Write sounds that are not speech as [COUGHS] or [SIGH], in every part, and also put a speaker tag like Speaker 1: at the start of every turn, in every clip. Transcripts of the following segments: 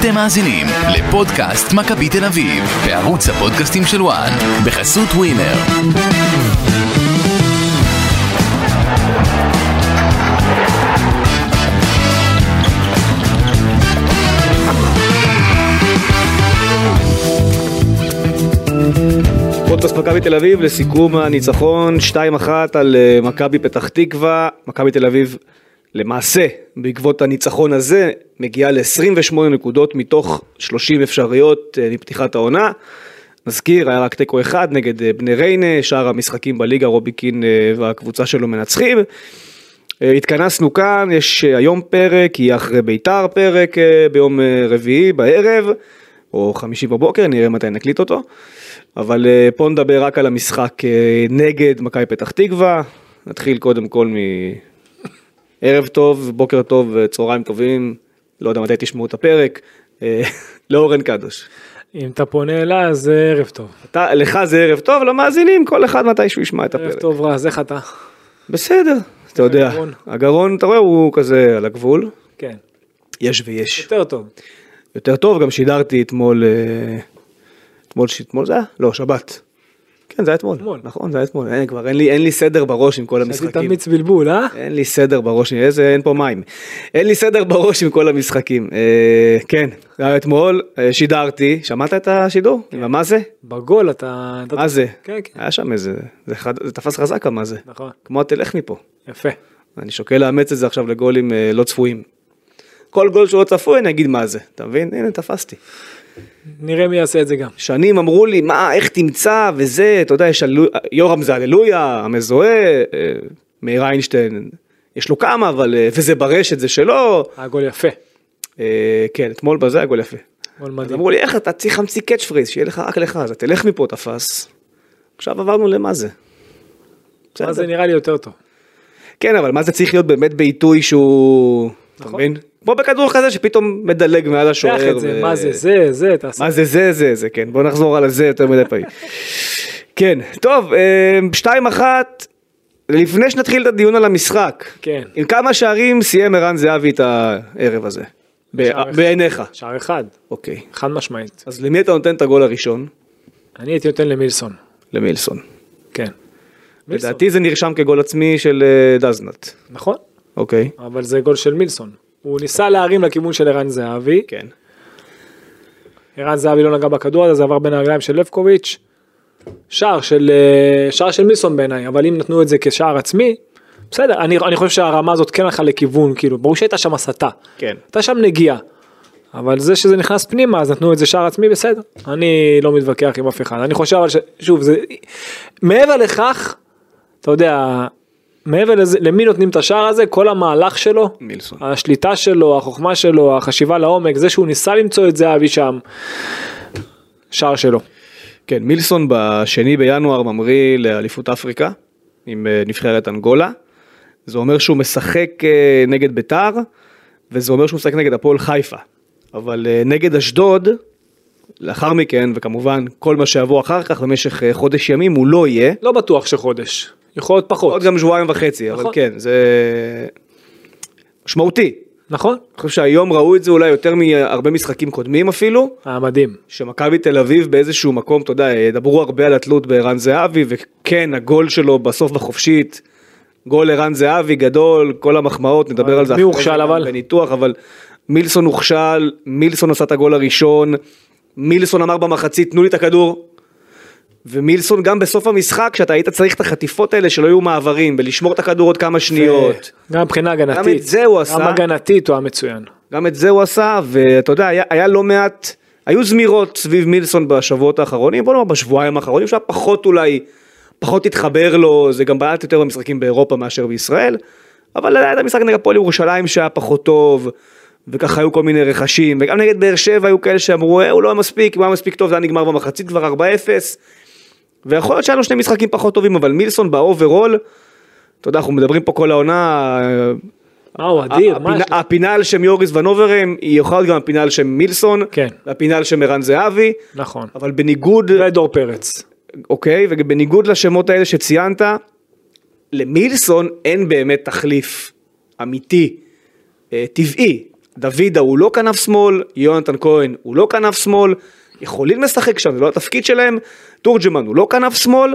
Speaker 1: אתם מאזינים לפודקאסט מכבי תל אביב, בערוץ הפודקאסטים של וואן, בחסות ווינר.
Speaker 2: פודקאסט מכבי תל אביב לסיכום הניצחון 2-1 על אה, מכבי פתח תקווה, מכבי תל אביב למעשה בעקבות הניצחון הזה מגיעה ל-28 נקודות מתוך 30 אפשריות אה, מפתיחת העונה. נזכיר היה רק תיקו אחד נגד אה, בני ריינה, שאר המשחקים בליגה רוביקין והקבוצה שלו מנצחים. התכנסנו כאן, יש היום פרק, יהיה אחרי ביתר פרק ביום רביעי בערב, או חמישי בבוקר, נראה מתי נקליט אותו. אבל אה, פה נדבר רק על המשחק אה, נגד מכבי פתח תקווה. נתחיל קודם כל מערב טוב, בוקר טוב, צהריים טובים, לא יודע מתי תשמעו את הפרק, אה, [LAUGHS] לאורן קדוש.
Speaker 3: אם אתה פונה אליי אז זה ערב טוב.
Speaker 2: אתה, לך זה ערב טוב, למאזינים כל אחד מתי שהוא ישמע את הפרק.
Speaker 3: ערב טוב רז, איך אתה?
Speaker 2: בסדר, אתה יודע. הגרון. הגרון, אתה רואה, הוא כזה על הגבול.
Speaker 3: כן.
Speaker 2: יש ויש.
Speaker 3: יותר טוב.
Speaker 2: יותר טוב, גם שידרתי אתמול אתמול, אתמול זה היה? לא, שבת. כן, זה היה אתמול. אתמול. נכון, זה היה אתמול. אין, כבר אין לי, אין לי סדר בראש עם כל המשחקים.
Speaker 3: עשיתי תמיץ בלבול, אה?
Speaker 2: אין לי סדר בראש, איזה, אין פה מים. אין לי סדר בראש עם כל המשחקים. אה, כן, היה אתמול, אה, שידרתי, שמעת את השידור? כן. מה זה?
Speaker 3: בגול אתה...
Speaker 2: מה זה?
Speaker 3: כן, כן.
Speaker 2: היה שם איזה, זה, חד, זה תפס חזק מה זה.
Speaker 3: נכון.
Speaker 2: כמו התלך מפה.
Speaker 3: יפה.
Speaker 2: אני שוקל לאמץ את זה עכשיו לגולים אה, לא צפויים. כל גול שהוא לא צפוי אני אגיד מה זה, אתה מבין? הנה תפסתי.
Speaker 3: נראה מי יעשה את זה גם.
Speaker 2: שנים אמרו לי, מה, איך תמצא וזה, אתה יודע, יש אלו... יורם זה הללויה, המזוהה, אה, מאיר איינשטיין, יש לו כמה, אבל, אה, וזה ברשת, זה שלו.
Speaker 3: הגול יפה.
Speaker 2: אה, כן, אתמול בזה הגול יפה.
Speaker 3: גול מדהים.
Speaker 2: אמרו לי, איך אתה צריך להמציא קאץ' פריז, שיהיה לך רק לך, אז תלך מפה תפס. עכשיו עברנו למה זה.
Speaker 3: מה זה נראה לי יותר טוב.
Speaker 2: כן, אבל מה זה צריך להיות באמת בעיתוי שהוא... נכון. אתה מבין? כמו בכדור כזה שפתאום מדלג מעל השוער.
Speaker 3: ו... מה זה זה זה תעשה.
Speaker 2: מה זה זה זה זה כן בוא נחזור על זה יותר מדי פעמים. כן טוב אה, שתיים אחת לפני שנתחיל את הדיון על המשחק.
Speaker 3: כן.
Speaker 2: עם כמה שערים סיים ערן זהבי את הערב הזה. בעיניך.
Speaker 3: שער אחד.
Speaker 2: אוקיי.
Speaker 3: חד משמעית.
Speaker 2: אז למי אתה נותן את הגול הראשון?
Speaker 3: אני הייתי נותן למילסון.
Speaker 2: למילסון.
Speaker 3: כן.
Speaker 2: לדעתי זה נרשם כגול עצמי של אה, דזנט.
Speaker 3: נכון.
Speaker 2: אוקיי.
Speaker 3: אבל זה גול של מילסון. הוא ניסה להרים לכיוון של ערן זהבי.
Speaker 2: כן.
Speaker 3: ערן זהבי לא נגע בכדור הזה, זה עבר בין הרגליים של לבקוביץ'. שער של, אה, שער של מילסון בעיניי, אבל אם נתנו את זה כשער עצמי, בסדר, אני, אני חושב שהרמה הזאת כן הלכה לכיוון, כאילו, ברור שהייתה שם הסתה.
Speaker 2: כן.
Speaker 3: הייתה שם נגיעה. אבל זה שזה נכנס פנימה, אז נתנו את זה שער עצמי, בסדר. אני לא מתווכח עם אף אחד. אני חושב, אבל ש... שוב, זה... מעבר לכך, אתה יודע, מעבר לזה, למי נותנים את השער הזה, כל המהלך שלו,
Speaker 2: מילסון.
Speaker 3: השליטה שלו, החוכמה שלו, החשיבה לעומק, זה שהוא ניסה למצוא את זהבי שם, שער שלו.
Speaker 2: כן, מילסון בשני בינואר ממריא לאליפות אפריקה עם אה, נבחרת אנגולה. זה אומר שהוא משחק אה, נגד ביתר, וזה אומר שהוא משחק נגד הפועל חיפה. אבל אה, נגד אשדוד, לאחר מכן, וכמובן כל מה שיבוא אחר כך במשך חודש ימים, הוא לא יהיה.
Speaker 3: לא בטוח שחודש. יכול להיות פחות.
Speaker 2: עוד גם שבועיים וחצי, נכון. אבל כן, זה משמעותי.
Speaker 3: נכון.
Speaker 2: אני חושב שהיום ראו את זה אולי יותר מהרבה משחקים קודמים אפילו.
Speaker 3: היה מדהים.
Speaker 2: שמכבי תל אביב באיזשהו מקום, אתה יודע, ידברו הרבה על התלות בערן זהבי, וכן, הגול שלו בסוף בחופשית, גול ערן זהבי גדול, כל המחמאות, נדבר על זה.
Speaker 3: מי הוכשל אבל?
Speaker 2: בניתוח, אבל מילסון הוכשל, מילסון עשה את הגול הראשון, מילסון אמר במחצית, תנו לי את הכדור, ומילסון גם בסוף המשחק, כשאתה היית צריך את החטיפות האלה שלא יהיו מעברים, ולשמור את הכדור עוד כמה שניות.
Speaker 3: גם מבחינה הגנתית.
Speaker 2: גם את זה הוא עשה.
Speaker 3: גם הגנתית הוא היה מצוין.
Speaker 2: גם את זה הוא עשה, ואתה יודע, היה, היה לא מעט, היו זמירות סביב מילסון בשבועות האחרונים, בוא נאמר בשבועיים האחרונים, שהיה פחות אולי, פחות התחבר לו, זה גם בעט יותר במשחקים באירופה מאשר בישראל, אבל היה את המשחק נגד הפועל ירושלים שהיה פחות טוב. וככה היו כל מיני רכשים, וגם נגד באר שבע היו כאלה שאמרו, אה, הוא לא מספיק, הוא היה מספיק טוב, זה היה נגמר במחצית כבר 4-0, ויכול להיות שהיה לו שני משחקים פחות טובים, אבל מילסון ב overall, אתה יודע, אנחנו מדברים פה כל העונה,
Speaker 3: מה הוא אדיר,
Speaker 2: לו? הפינה על שם יוריס ונוברם, היא יכולה להיות גם הפינה על שם מילסון,
Speaker 3: כן.
Speaker 2: והפינה על שם ערן זהבי,
Speaker 3: נכון.
Speaker 2: אבל בניגוד,
Speaker 3: ודור פרץ.
Speaker 2: אוקיי, ובניגוד לשמות האלה שציינת, למילסון אין באמת תחליף אמיתי, אה, טבעי. דוידה הוא לא כנף שמאל, יונתן כהן הוא לא כנף שמאל, יכולים לשחק שם, זה לא התפקיד שלהם, תורג'מן הוא לא כנף שמאל,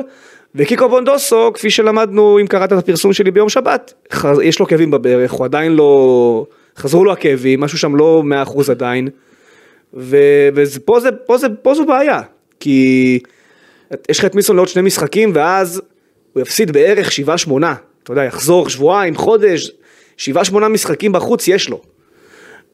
Speaker 2: וקיקו בונדוסו, כפי שלמדנו אם קראת את הפרסום שלי ביום שבת, יש לו כאבים בברך, הוא עדיין לא... חזרו לו הכאבים, משהו שם לא 100% עדיין, ו- ופה זה, פה זה, פה זו בעיה, כי יש לך את מיסון לעוד שני משחקים, ואז הוא יפסיד בערך 7-8, אתה יודע, יחזור שבועיים, חודש, 7-8 משחקים בחוץ יש לו.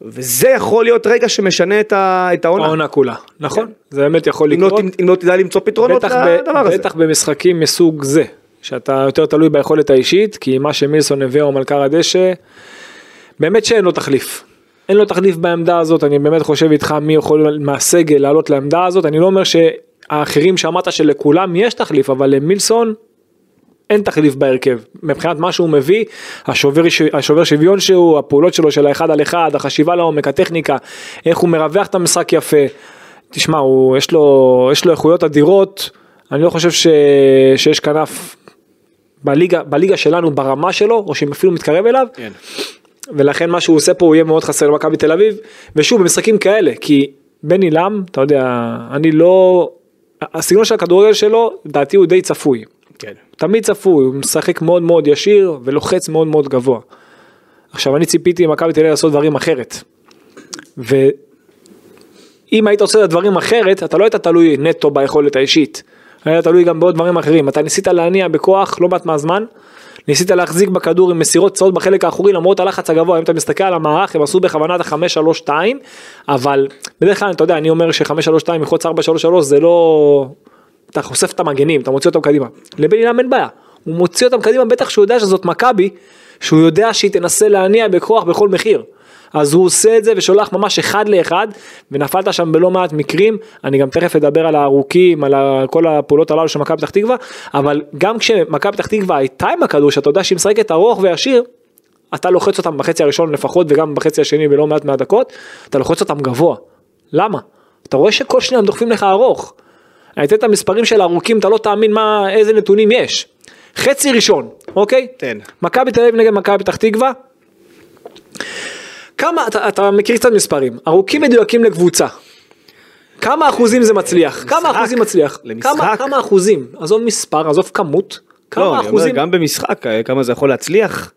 Speaker 2: וזה יכול להיות רגע שמשנה את ה- את העונה.
Speaker 3: העונה כולה, נכון? זה באמת יכול
Speaker 2: אם לא,
Speaker 3: לקרות.
Speaker 2: אם לא תדע למצוא פתרונות
Speaker 3: ב,
Speaker 2: לדבר הזה.
Speaker 3: בטח במשחקים מסוג זה, שאתה יותר תלוי ביכולת האישית, כי מה שמילסון הביא היום על קר הדשא, באמת שאין לו תחליף. אין לו תחליף בעמדה הזאת, אני באמת חושב איתך מי יכול מהסגל לעלות לעמדה הזאת, אני לא אומר שהאחרים שאמרת שלכולם יש תחליף, אבל למילסון אין תחליף בהרכב. מבחינת מה שהוא מביא, השובר, השובר שוויון שהוא, הפעולות שלו של האחד על אחד, החשיבה לעומק, הטכניקה, איך הוא מרווח את המשחק יפה. תשמע, הוא, יש, לו, יש לו איכויות אדירות, אני לא חושב ש, שיש כנף בליגה, בליגה שלנו ברמה שלו, או שאפילו מתקרב אליו,
Speaker 2: כן.
Speaker 3: ולכן מה שהוא עושה פה הוא יהיה מאוד חסר למכבי תל אביב, ושוב במשחקים כאלה, כי בני לם, אתה יודע, אני לא, הסגנון של הכדורגל שלו, לדעתי הוא די צפוי.
Speaker 2: כן.
Speaker 3: תמיד צפוי, הוא משחק מאוד מאוד ישיר ולוחץ מאוד מאוד גבוה. עכשיו אני ציפיתי ממכבי תל אביב לעשות דברים אחרת. ואם היית עושה את הדברים אחרת, אתה לא היית תלוי נטו ביכולת האישית. היית תלוי גם בעוד דברים אחרים. אתה ניסית להניע בכוח לא מעט מהזמן, ניסית להחזיק בכדור עם מסירות צעות בחלק האחורי למרות הלחץ הגבוה, אם אתה מסתכל על המערך הם עשו בכוונה את ה-5-3-2, אבל בדרך כלל אתה יודע, אני אומר ש-5-3-2 מחוץ 4-3-3 זה לא... אתה חושף את המגנים, אתה מוציא אותם קדימה. לבן אילם אין בעיה, הוא מוציא אותם קדימה בטח שהוא יודע שזאת מכבי, שהוא יודע שהיא תנסה להניע בכוח בכל מחיר. אז הוא עושה את זה ושולח ממש אחד לאחד, ונפלת שם בלא מעט מקרים, אני גם תכף אדבר על הארוכים, על כל הפעולות הללו של מכבי פתח תקווה, אבל גם כשמכבי פתח תקווה הייתה עם הכדור, שאתה יודע שהיא משחקת ארוך וישיר, אתה לוחץ אותם בחצי הראשון לפחות וגם בחצי השני בלא מעט מהדקות, אתה לוחץ אותם גבוה. למה? אתה רואה שכל שניה הם דוחפים לך ארוך. אני אתן את המספרים של הארוכים, אתה לא תאמין מה, איזה נתונים יש. חצי ראשון, אוקיי?
Speaker 2: תן.
Speaker 3: מכבי תל אביב נגד מכבי פתח תקווה. כמה, אתה, אתה מכיר קצת מספרים, ארוכים מדויקים לקבוצה. כמה אחוזים זה מצליח? כמה אחוזים מצליח?
Speaker 2: למשחק.
Speaker 3: כמה, כמה אחוזים? עזוב מספר, עזוב כמות. כמה
Speaker 2: לא, אני אומר,
Speaker 3: אחוזים?
Speaker 2: גם במשחק, אה, כמה זה יכול להצליח?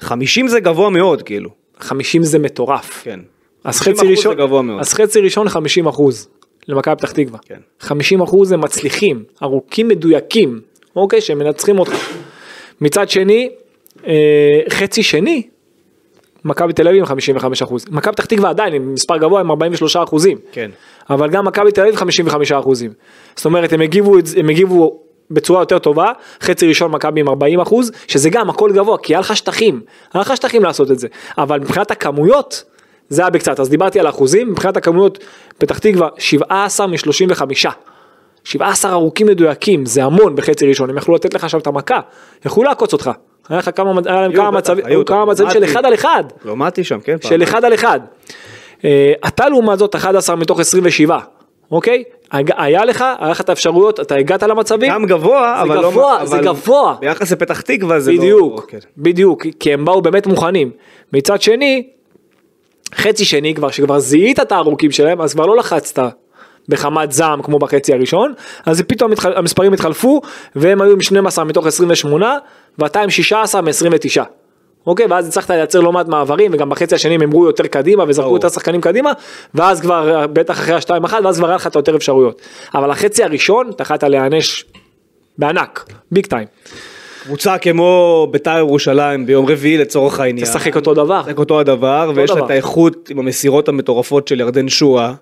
Speaker 2: 50 זה גבוה מאוד, כאילו.
Speaker 3: 50 זה מטורף.
Speaker 2: כן.
Speaker 3: אז
Speaker 2: 50%
Speaker 3: חצי ראשון. אז חצי ראשון 50 אחוז למכבי פתח תקווה.
Speaker 2: כן.
Speaker 3: 50 אחוז הם מצליחים, ארוכים מדויקים, אוקיי, שהם מנצחים אותך. מצד שני, אה, חצי שני, מכבי תל אביב עם 55 אחוז. מכבי פתח תקווה עדיין עם מספר גבוה עם 43 אחוזים.
Speaker 2: כן.
Speaker 3: אבל גם מכבי תל אביב 55 אחוזים. זאת אומרת הם הגיבו, הם הגיבו בצורה יותר טובה, חצי ראשון מכבי עם 40 אחוז, שזה גם הכל גבוה, כי היה לך שטחים, היה לך שטחים לעשות את זה, אבל מבחינת הכמויות, זה היה בקצת, אז דיברתי על האחוזים, מבחינת הכמויות, פתח תקווה 17 מ-35. 17 ארוכים מדויקים, זה המון בחצי ראשון, הם יכלו לתת לך שם את המכה, יכלו לעקוץ אותך. היה לך כמה, היה להם כמה מצבים, כמה מצבים של. אחד על אחד.
Speaker 2: לא מעטתי שם, כן.
Speaker 3: של. אחד על אחד. אה, אתה לעומת זאת 11 מתוך 27, אוקיי? היה לך, היה לך את האפשרויות, אתה הגעת למצבים,
Speaker 2: גם גבוה,
Speaker 3: זה
Speaker 2: אבל לא...
Speaker 3: גבוה, זה גבוה.
Speaker 2: ביחס לפתח תקווה זה לא...
Speaker 3: בדיוק,
Speaker 2: כן.
Speaker 3: בדיוק, כי הם באו באמת מוכנים. מצד שני, חצי שני כבר, שכבר זיהית את הארוכים שלהם, אז כבר לא לחצת בחמת זעם כמו בחצי הראשון, אז פתאום התח- המספרים התחלפו, והם היו עם 12 מתוך 28, ואתה עם 16 מ-29. אוקיי, ואז הצלחת לייצר לא מעט מעברים, וגם בחצי השני הם אמרו יותר קדימה, וזרקו. יותר שחקנים קדימה, ואז כבר, בטח אחרי השתיים אחת, ואז כבר היה לך את יותר אפשרויות. אבל החצי הראשון, אתה יכולת להיענש בענק, ביג טיים.
Speaker 2: קבוצה כמו ביתר ירושלים ביום רביעי לצורך העניין.
Speaker 3: תשחק אותו דבר.
Speaker 2: תשחק אותו הדבר, ויש לה
Speaker 3: דבר.
Speaker 2: את האיכות עם המסירות המטורפות של ירדן שואה.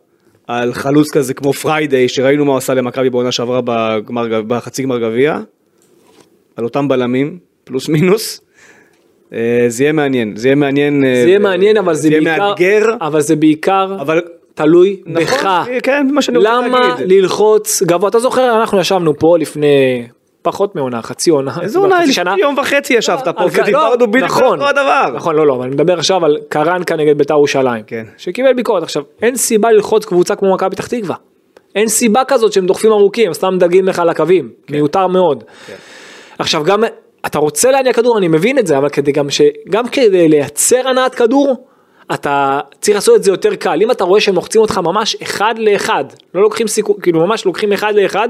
Speaker 2: על חלוץ כזה כמו פריידיי שראינו מה הוא עשה למכבי בעונה שעברה בגמר, בחצי גמר גביע. על אותם בלמים פלוס מינוס. אה, זה יהיה מעניין זה יהיה מעניין אה,
Speaker 3: זה יהיה מעניין, אבל זה
Speaker 2: יהיה
Speaker 3: בעיקר,
Speaker 2: מאתגר
Speaker 3: אבל זה בעיקר
Speaker 2: אבל
Speaker 3: תלוי
Speaker 2: נכון,
Speaker 3: בך.
Speaker 2: כן מה שאני רוצה
Speaker 3: למה
Speaker 2: להגיד.
Speaker 3: ללחוץ גבוה? אתה זוכר, אנחנו ישבנו פה לפני פחות מעונה, חצי עונה,
Speaker 2: איזה עונה
Speaker 3: חצי שנה.
Speaker 2: יום וחצי ישבת פה ודיברנו
Speaker 3: לא,
Speaker 2: בדיוק
Speaker 3: נכון,
Speaker 2: אותו הדבר.
Speaker 3: נכון, לא, לא, אבל אני מדבר עכשיו על קרנקה נגד בית"ר ירושלים.
Speaker 2: כן.
Speaker 3: שקיבל ביקורת. עכשיו, אין סיבה ללחוץ קבוצה כמו מכבי פתח תקווה. אין סיבה כזאת שהם דוחפים ארוכים, סתם דגים לך על הקווים. מיותר מאוד.
Speaker 2: כן.
Speaker 3: עכשיו, גם אתה רוצה להניע כדור, אני מבין את זה, אבל כדי גם ש... גם כדי לייצר הנעת כדור, אתה צריך לעשות את זה יותר קל, אם אתה רואה שהם לוחצים אותך ממש אחד לאחד, לא לוקחים סיכון, כאילו ממש לוקחים אחד לאחד,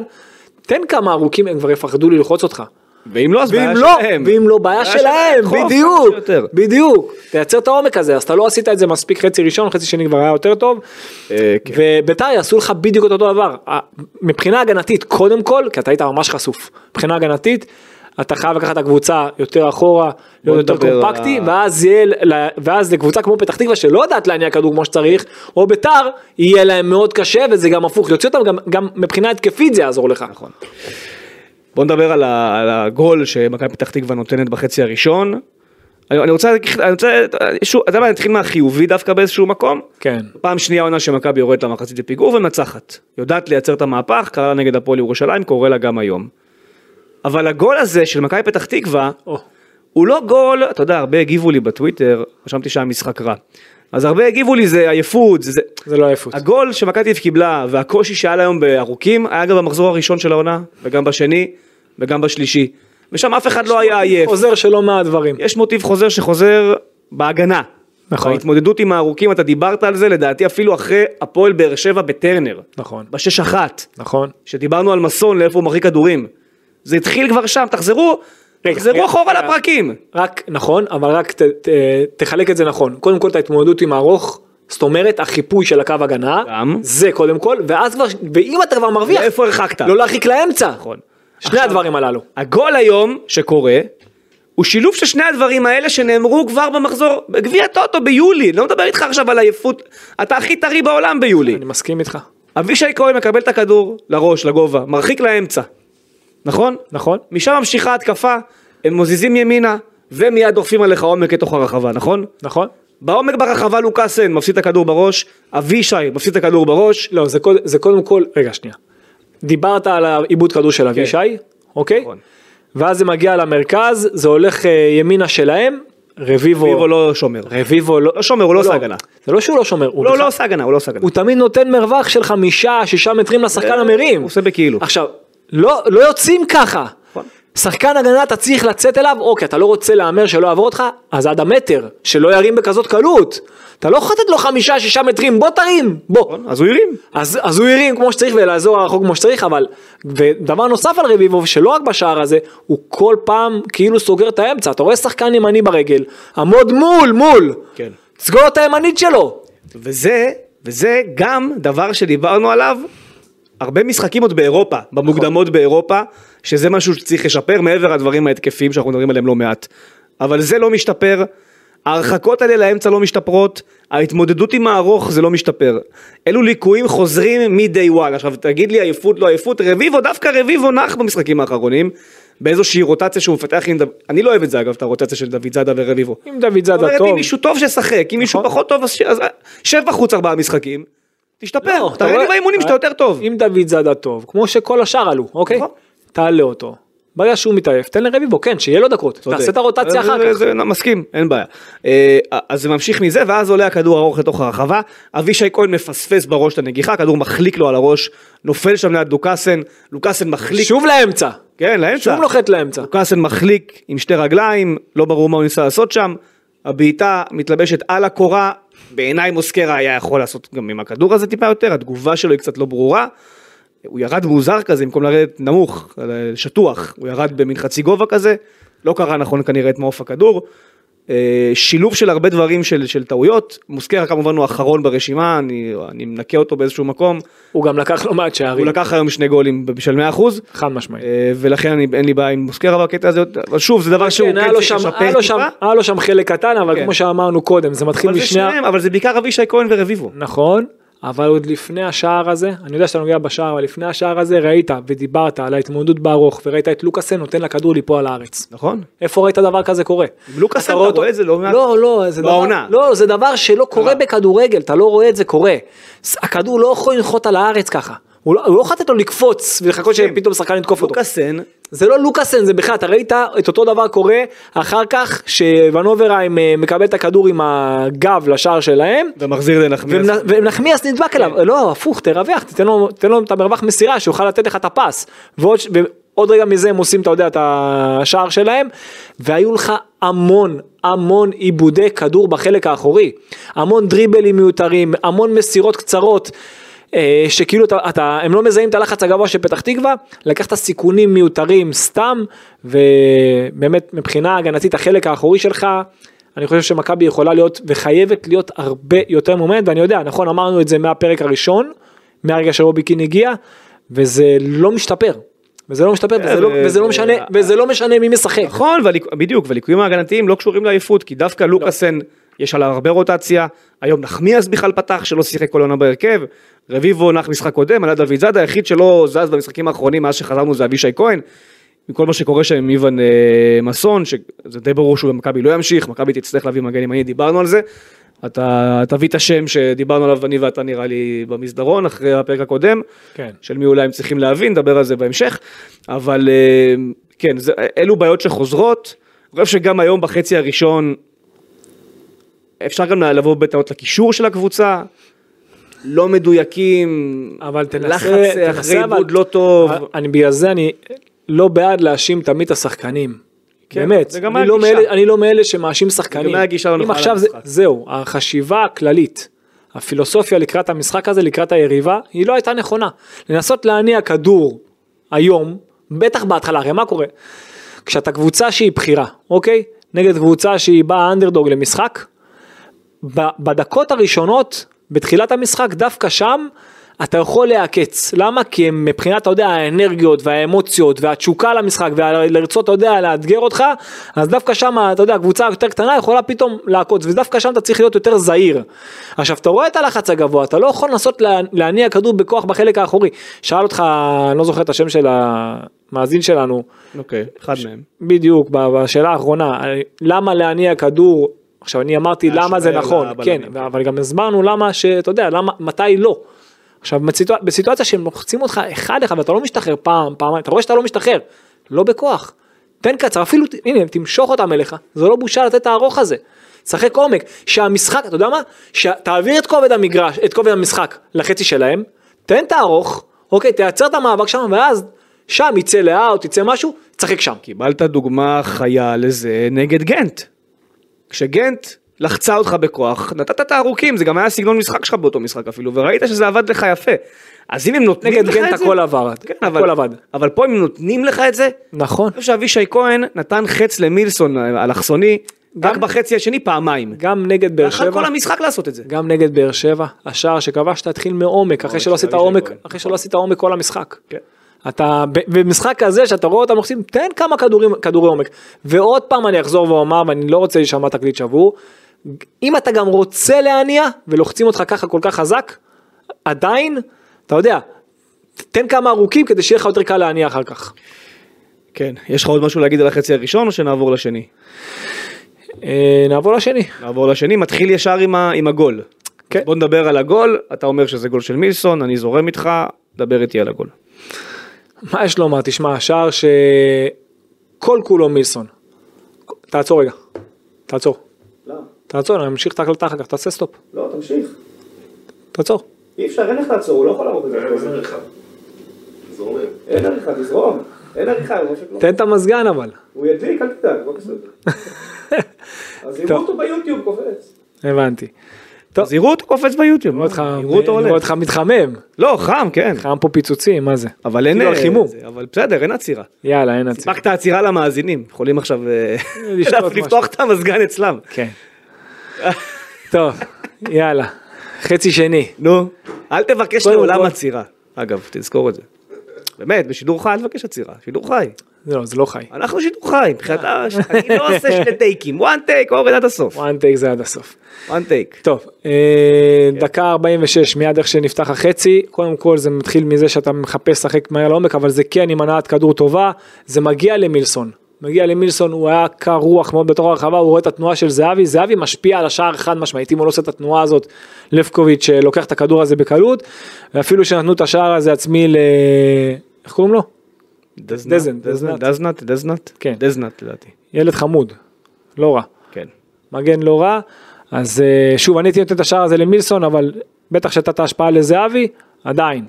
Speaker 3: תן כמה ארוכים, הם כבר יפחדו ללחוץ אותך.
Speaker 2: ואם לא, אז בעיה
Speaker 3: לא,
Speaker 2: שלהם.
Speaker 3: ואם לא בעיה שלהם, בדיוק. בדיוק, תייצר את העומק הזה, אז אתה לא עשית את זה מספיק חצי ראשון, חצי שני כבר היה יותר טוב,
Speaker 2: אה, כן.
Speaker 3: וביתר יעשו לך בדיוק את אותו דבר, מבחינה הגנתית קודם כל, כי אתה היית ממש חשוף, מבחינה הגנתית, אתה חייב לקחת את הקבוצה יותר אחורה, להיות יותר קומפקטי,
Speaker 2: ה-
Speaker 3: ואז יהיה, ואז לקבוצה כמו פתח תקווה שלא יודעת להניע כדור כמו שצריך, או ביתר, יהיה להם מאוד קשה, וזה גם הפוך, להוציא אותם גם, גם מבחינה התקפית זה יעזור לך.
Speaker 2: נכון. בוא נדבר על, ה, על הגול שמכבי פתח תקווה נותנת בחצי הראשון. אני, אני רוצה, אני רוצה, שוב, אתה יודע מה, אני אתחיל מהחיובי דווקא באיזשהו מקום.
Speaker 3: כן.
Speaker 2: פעם שנייה עונה שמכבי יורדת למחצית לפיגור ומנצחת. יודעת לייצר את המהפך, קרה נגד הפועל ירושלים, קורה לה גם היום. אבל הגול הזה של מכבי פתח תקווה. הוא לא גול, אתה יודע, הרבה הגיבו לי בטוויטר, חשבתי שהיה משחק רע. אז הרבה הגיבו לי זה עייפות, זה, זה...
Speaker 3: לא עייפות.
Speaker 2: הגול שמכבי תל אביב קיבלה והקושי שהיה לה היום בארוכים היה גם במחזור הראשון של העונה וגם בשני וגם בשלישי ושם אף אחד לא היה עייף.
Speaker 3: חוזר שלא מהדברים.
Speaker 2: יש מוטיב חוזר שחוזר בהגנה.
Speaker 3: נכון.
Speaker 2: בהתמודדות עם הארוכים אתה דיברת על זה לדעתי אפילו אחרי הפועל באר שבע בטרנר.
Speaker 3: נכון.
Speaker 2: בשש אחת.
Speaker 3: נכון.
Speaker 2: שדיברנו על מסון לאיפה הוא מחזיק כדורים. זה התחיל כבר שם תחזרו.
Speaker 3: רגע,
Speaker 2: תחזרו
Speaker 3: רגע,
Speaker 2: אחורה
Speaker 3: רגע.
Speaker 2: לפרקים.
Speaker 3: רק נכון, אבל רק ת, ת, תחלק את זה נכון. קודם כל את ההתמודדות עם הארוך, זאת אומרת החיפוי של הקו הגנה,
Speaker 2: גם.
Speaker 3: זה קודם כל, ואז כבר, ואם אתה כבר מרוויח,
Speaker 2: לאיפה הרחקת?
Speaker 3: לא להרחיק לאמצע.
Speaker 2: נכון.
Speaker 3: שני
Speaker 2: עכשיו-
Speaker 3: הדברים הללו.
Speaker 2: הגול היום שקורה הוא שילוב של שני הדברים האלה שנאמרו כבר במחזור בגביע טוטו ביולי, לא מדבר איתך עכשיו על עייפות, אתה הכי טרי בעולם ביולי.
Speaker 3: אני מסכים איתך.
Speaker 2: אבישי כהן מקבל את הכדור לראש, לגובה, מרחיק לאמצע, נכון?
Speaker 3: נכון?
Speaker 2: משם ממשיכה התקפה, הם מזיזים ימינה ומיד דוחפים עליך עומק לתוך הרחבה, נכון?
Speaker 3: נכון?
Speaker 2: בעומק ברחבה לוקאסן מפסיד את הכדור בראש, אבישי מפסיד את הכדור בראש,
Speaker 3: לא, זה, קוד, זה קודם כל, רגע שנייה. דיברת על העיבוד כדור של אבישי, אוקיי?
Speaker 2: נכון.
Speaker 3: ואז זה מגיע למרכז, זה הולך אה, ימינה שלהם, רביבו,
Speaker 2: ויבו לא שומר.
Speaker 3: רביבו לא,
Speaker 2: לא שומר, הוא לא עושה הגנה.
Speaker 3: זה לא שהוא לא שומר, הוא
Speaker 2: לא,
Speaker 3: בכלל-
Speaker 2: לא עושה הגנה, הוא לא עושה הגנה.
Speaker 3: הוא תמיד נותן מרווח של חמישה, שישה מטרים לשחקן
Speaker 2: הוא
Speaker 3: המרים.
Speaker 2: עושה בכאילו.
Speaker 3: עכשיו, לא, לא יוצאים ככה.
Speaker 2: נכון.
Speaker 3: שחקן הגנה אתה צריך לצאת אליו, אוקיי, אתה לא רוצה להמר שלא יעבור אותך, אז עד המטר, שלא ירים בכזאת קלות. אתה לא יכול לתת לו חמישה, שישה מטרים, בוא תרים, בוא.
Speaker 2: נכון, אז הוא הרים.
Speaker 3: אז, אז הוא הרים כמו שצריך ולאזור הרחוק כמו שצריך, אבל, ודבר נוסף על רביבו, שלא רק בשער הזה, הוא כל פעם כאילו סוגר את האמצע, אתה רואה שחקן ימני ברגל, עמוד מול, מול,
Speaker 2: כן.
Speaker 3: סגור את הימנית שלו.
Speaker 2: וזה, וזה גם דבר שדיברנו עליו הרבה משחקים עוד באירופה, במוקדמות באירופה, שזה משהו שצריך לשפר מעבר לדברים ההתקפיים שאנחנו מדברים עליהם לא מעט. אבל זה לא משתפר, ההרחקות האלה לאמצע לא משתפרות, ההתמודדות עם הארוך זה לא משתפר. אלו ליקויים חוזרים מ-day one. עכשיו תגיד לי עייפות לא עייפות, רביבו, דווקא רביבו נח במשחקים האחרונים, באיזושהי רוטציה שהוא מפתח עם דוד, אני לא אוהב את זה אגב, את הרוטציה של דוד זאדה ורביבו.
Speaker 3: אם דוד זאדה טוב,
Speaker 2: אם מישהו טוב ששחק, אם מישהו
Speaker 3: נכון.
Speaker 2: פחות טוב אז שב בחוץ ארבעה משחקים, תשתפר,
Speaker 3: לא,
Speaker 2: תראה לי באימונים שאתה יותר טוב.
Speaker 3: אם דוד זאדה טוב, כמו שכל השאר עלו, אוקיי?
Speaker 2: נכון.
Speaker 3: תעלה אותו. ברגע שהוא מתעייף, תן לרביבו, כן, שיהיה לו דקות. תעשה את הרוטציה
Speaker 2: זה-
Speaker 3: אחר
Speaker 2: זה-
Speaker 3: כך.
Speaker 2: זה- מסכים, אין בעיה. אה, אז זה ממשיך מזה, ואז עולה הכדור ארוך לתוך הרחבה, אבישי כהן מפספס בראש את הנגיחה, הכדור מחליק לו על הראש, נופל שם ליד לוקאסן, לוקאסן מחליק,
Speaker 3: שוב לאמצע,
Speaker 2: כן, לאמצע.
Speaker 3: שוב נוחת לאמצע.
Speaker 2: לוקאסן מחליק עם שתי רגליים, לא ברור מה הוא ניסה לעשות שם, הבעיטה מתלבשת על הקורה, בעיניי מוסקרה היה יכול לעשות גם עם הכדור הזה טיפה יותר, התגובה שלו היא קצת לא ברורה. הוא ירד מוזר כזה במקום לרדת נמוך, שטוח, הוא ירד במין חצי גובה כזה, לא קרה נכון כנראה את מעוף הכדור. אה, שילוב של הרבה דברים של, של טעויות, מוסקרה כמובן הוא האחרון ברשימה, אני, אני מנקה אותו באיזשהו מקום,
Speaker 3: הוא גם לקח לא מעט שערים,
Speaker 2: הוא לקח היום שני גולים של 100%,
Speaker 3: חד משמעית.
Speaker 2: אה, ולכן אני, אין לי בעיה עם מוסקרה בקטע הזה, אבל שוב זה דבר שהוא
Speaker 3: כן,
Speaker 2: כן צריך לשפר טיפה,
Speaker 3: היה לו שם חלק קטן, אבל
Speaker 2: כן.
Speaker 3: כמו שאמרנו קודם, זה מתחיל משני...
Speaker 2: אבל זה בעיקר אבישי כהן ורביבו.
Speaker 3: נכון, אבל עוד לפני השער הזה, אני יודע שאתה נוגע בשער, אבל לפני השער הזה ראית ודיברת על ההתמודדות בארוך, וראית את לוקאסן נותן לכדור ליפול על הארץ.
Speaker 2: נכון?
Speaker 3: איפה ראית דבר כזה קורה?
Speaker 2: לוקאסן אתה
Speaker 3: אותו-
Speaker 2: רואה את זה לא מעט?
Speaker 3: לא, לא, זה דבר,
Speaker 2: בעונה.
Speaker 3: לא, זה דבר שלא קורה בכדורגל, אתה לא רואה את זה קורה. הכדור לא יכול לנחות על הארץ ככה. הוא לא הוא לא לתת לו לקפוץ ולחכות שפתאום שחקן יתקוף אותו.
Speaker 2: לוקאסן,
Speaker 3: זה לא לוקאסן, זה בכלל, אתה ראית את אותו דבר קורה אחר כך שוונוברהיים אה, מקבל את הכדור עם הגב לשער שלהם,
Speaker 2: ומחזיר לנחמיאס.
Speaker 3: ונחמיאס נדבק אליו, לא, הפוך, תרווח, תיתן לו, תן לו את המרווח מסירה, שיוכל לתת לך את הפס. ועוד, עוד רגע מזה הם עושים, אתה יודע, את השער שלהם, והיו לך המון, המון עיבודי כדור בחלק האחורי. המון דריבלים מיותרים, המון מסירות קצרות. אה, שכאילו אתה, אתה, הם לא מזהים את הלחץ הגבוה של פתח תקווה, לקחת סיכונים מיותרים סתם, ובאמת מבחינה הגנתית החלק האחורי שלך, אני חושב שמכבי יכולה להיות וחייבת להיות הרבה יותר מומנט, ואני יודע, נכון אמרנו את זה מהפרק הראשון, מהרגע שרובי קין הגיע, וזה לא משתפר. וזה לא משתפר, וזה, לא, וזה, לא משנה, וזה לא משנה מי משחק.
Speaker 2: נכון. בדיוק, והליקויים ההגנתיים לא קשורים לעייפות, כי דווקא לוקאסן, יש עליו הרבה רוטציה, היום נחמיאס בכלל פתח, שלא שיחק כל עונה בהרכב, רביבו נח משחק קודם, עלה דוד זאדה, היחיד שלא זז במשחקים האחרונים מאז שחזרנו זה אבישי כהן. עם כל מה שקורה שם עם איוון אה, מסון, שזה די ברור שהוא במכבי לא ימשיך, מכבי תצטרך להביא מגן ימני, דיברנו על זה. אתה תביא את השם שדיברנו עליו אני ואתה נראה לי במסדרון אחרי הפרק הקודם,
Speaker 3: כן.
Speaker 2: של מי אולי הם צריכים להבין, נדבר על זה בהמשך, אבל אה, כן, זה, אלו בעיות שחוזרות, אני חושב שגם היום בחצי הראשון אפשר גם לבוא בטענות לקישור של הקבוצה, לא מדויקים,
Speaker 3: אבל תנסה,
Speaker 2: לחץ
Speaker 3: תנסה
Speaker 2: אחרי עיבוד לא טוב.
Speaker 3: אני בגלל זה אני לא בעד להאשים תמיד את השחקנים.
Speaker 2: כן,
Speaker 3: באמת, אני לא. מאלה, אני לא מאלה שמאשים שחקנים.
Speaker 2: לא
Speaker 3: אם עכשיו זה. זהו, החשיבה הכללית, הפילוסופיה לקראת המשחק הזה, לקראת היריבה, היא לא הייתה נכונה. לנסות להניע כדור היום, בטח בהתחלה, הרי מה קורה? כשאתה קבוצה שהיא בכירה, אוקיי? נגד קבוצה שהיא באה אנדרדוג למשחק, בדקות הראשונות, בתחילת המשחק, דווקא שם, אתה יכול להעקץ. למה? כי הם מבחינת, אתה יודע, האנרגיות והאמוציות והתשוקה למשחק ולרצות, אתה יודע, לאתגר אותך, אז דווקא שם, אתה יודע, קבוצה יותר קטנה יכולה פתאום לעקוץ, ודווקא שם אתה צריך להיות יותר זהיר. עכשיו, אתה רואה את הלחץ הגבוה, אתה לא יכול לנסות לה- להניע כדור בכוח בחלק האחורי. שאל אותך, אני לא זוכר את השם של המאזין שלנו,
Speaker 2: אוקיי, אחד מהם.
Speaker 3: בדיוק, בשאלה האחרונה, למה להניע כדור, עכשיו אני אמרתי למה זה נכון,
Speaker 2: לבלמים.
Speaker 3: כן, אבל גם הסברנו למה שאתה יודע, למה, מתי לא. עכשיו בסיטואציה, בסיטואציה שהם לוחצים אותך אחד אחד ואתה לא משתחרר פעם, פעמיים, אתה רואה שאתה לא משתחרר, לא בכוח, תן קצר, אפילו, הנה, תמשוך אותם אליך, זה לא בושה לתת את הארוך הזה. שחק עומק, שהמשחק, אתה יודע מה? שתעביר את כובד המגרש, את כובד המשחק לחצי שלהם, תן את הארוך, אוקיי, תייצר את המאבק שם, ואז שם יצא לאאוט, יצא משהו, תשחק שם.
Speaker 2: קיבלת דוגמה חיה לזה נגד גנט. כשגנט לחצה אותך בכוח, נתת את הארוכים, זה גם היה סגנון משחק שלך באותו משחק אפילו, וראית שזה עבד לך יפה. אז אם הם נותנים
Speaker 3: נגד
Speaker 2: לך
Speaker 3: גנט
Speaker 2: את זה...
Speaker 3: הכל עבד,
Speaker 2: כן,
Speaker 3: הכל
Speaker 2: אבל,
Speaker 3: עבד.
Speaker 2: אבל פה הם נותנים לך את זה,
Speaker 3: נכון.
Speaker 2: אני חושב שאבישי כהן נתן חץ למילסון האלכסוני, רק
Speaker 3: גם-
Speaker 2: בחצי השני פעמיים.
Speaker 3: גם נגד באר שבע,
Speaker 2: כל המשחק לעשות את זה.
Speaker 3: גם נגד באר שבע, השער שכבשת התחיל מעומק, אחרי
Speaker 2: של
Speaker 3: שלא עשית
Speaker 2: אבישי
Speaker 3: עומק,
Speaker 2: כהן.
Speaker 3: אחרי שלא עשית עומק כל המשחק.
Speaker 2: כן.
Speaker 3: אתה, במשחק כזה שאתה רואה אותם לוחצים, תן כמה כדורים, כדורי עומק. ועוד פעם אני אחזור ואומר, ואני לא רוצה להישמע תקליט שבור, אם אתה גם רוצה להניע, ולוחצים אותך ככה כל כך חזק, עדיין, אתה יודע, תן כמה ארוכים כדי שיהיה לך יותר קל להניע אחר כך.
Speaker 2: כן, יש לך עוד משהו להגיד על החצי הראשון או שנעבור לשני?
Speaker 3: אה, נעבור לשני.
Speaker 2: נעבור לשני, מתחיל ישר עם, ה, עם הגול.
Speaker 3: כן.
Speaker 2: בוא נדבר על הגול, אתה אומר שזה גול של מילסון, אני זורם איתך, דבר איתי על הגול.
Speaker 3: מה יש לומר? תשמע, שער שכל כולו מילסון. תעצור רגע. תעצור.
Speaker 2: לא,
Speaker 3: תעצור, אני אמשיך את ההקלטה אחר כך, תעשה stop.
Speaker 2: לא, תמשיך.
Speaker 3: תעצור.
Speaker 2: אי אפשר, אין איך לעצור, הוא לא יכול לעבור בזה. אין עריכה, תזרום. אין עריכה, הוא לא-
Speaker 3: תן את המזגן אבל.
Speaker 2: הוא ידליק, אל תדאג, לא בסדר. [LAUGHS] אז יראו. אותו ביוטיוב קופץ.
Speaker 3: הבנתי. טוב,
Speaker 2: אז יראו אותו קופץ ביוטיוב, יראו אותו
Speaker 3: אני
Speaker 2: עולה.
Speaker 3: רואה אותך מתחמם.
Speaker 2: לא, חם, כן.
Speaker 3: חם פה פיצוצים, מה זה?
Speaker 2: אבל אין...
Speaker 3: כאילו
Speaker 2: אה,
Speaker 3: חימום.
Speaker 2: אבל בסדר, אין עצירה.
Speaker 3: יאללה, אין עציר.
Speaker 2: סיפקת עצירה למאזינים, יכולים עכשיו אה, לפתוח את המזגן אצלם.
Speaker 3: כן. [LAUGHS] טוב, יאללה. חצי שני.
Speaker 2: נו, אל תבקש לעולם עצירה. אגב, תזכור את זה. באמת, בשידור חי אל תבקש עצירה, שידור חי.
Speaker 3: לא, זה לא חי.
Speaker 2: אנחנו שידור חי, מבחינת ה... אני לא עושה שני [LAUGHS] טייקים, one take, אורן עד הסוף.
Speaker 3: one take זה עד הסוף.
Speaker 2: one take.
Speaker 3: טוב, אה, דקה 46 מיד איך שנפתח החצי, קודם כל זה מתחיל מזה שאתה מחפש לשחק מהר לעומק, אבל זה כן עם הנעת כדור טובה, זה מגיע למילסון. מגיע למילסון, הוא היה קר רוח מאוד בתוך הרחבה, הוא רואה את התנועה של זהבי, זהבי משפיע על השער חד משמעית, אם הוא לא עושה את התנועה הזאת, לפקוביץ' אה, לוקח את הכדור הזה בקלות, ואפילו שנתנו את השער הזה עצמי ל... איך קוראים לו? דזנט, דזנט.
Speaker 2: דזנט?
Speaker 3: כן.
Speaker 2: דזנט לדעתי.
Speaker 3: ילד חמוד, לא רע.
Speaker 2: כן.
Speaker 3: מגן לא רע, אז אה, שוב אני הייתי נותן את השער הזה למילסון, אבל בטח שהייתה את ההשפעה לזהבי, עדיין.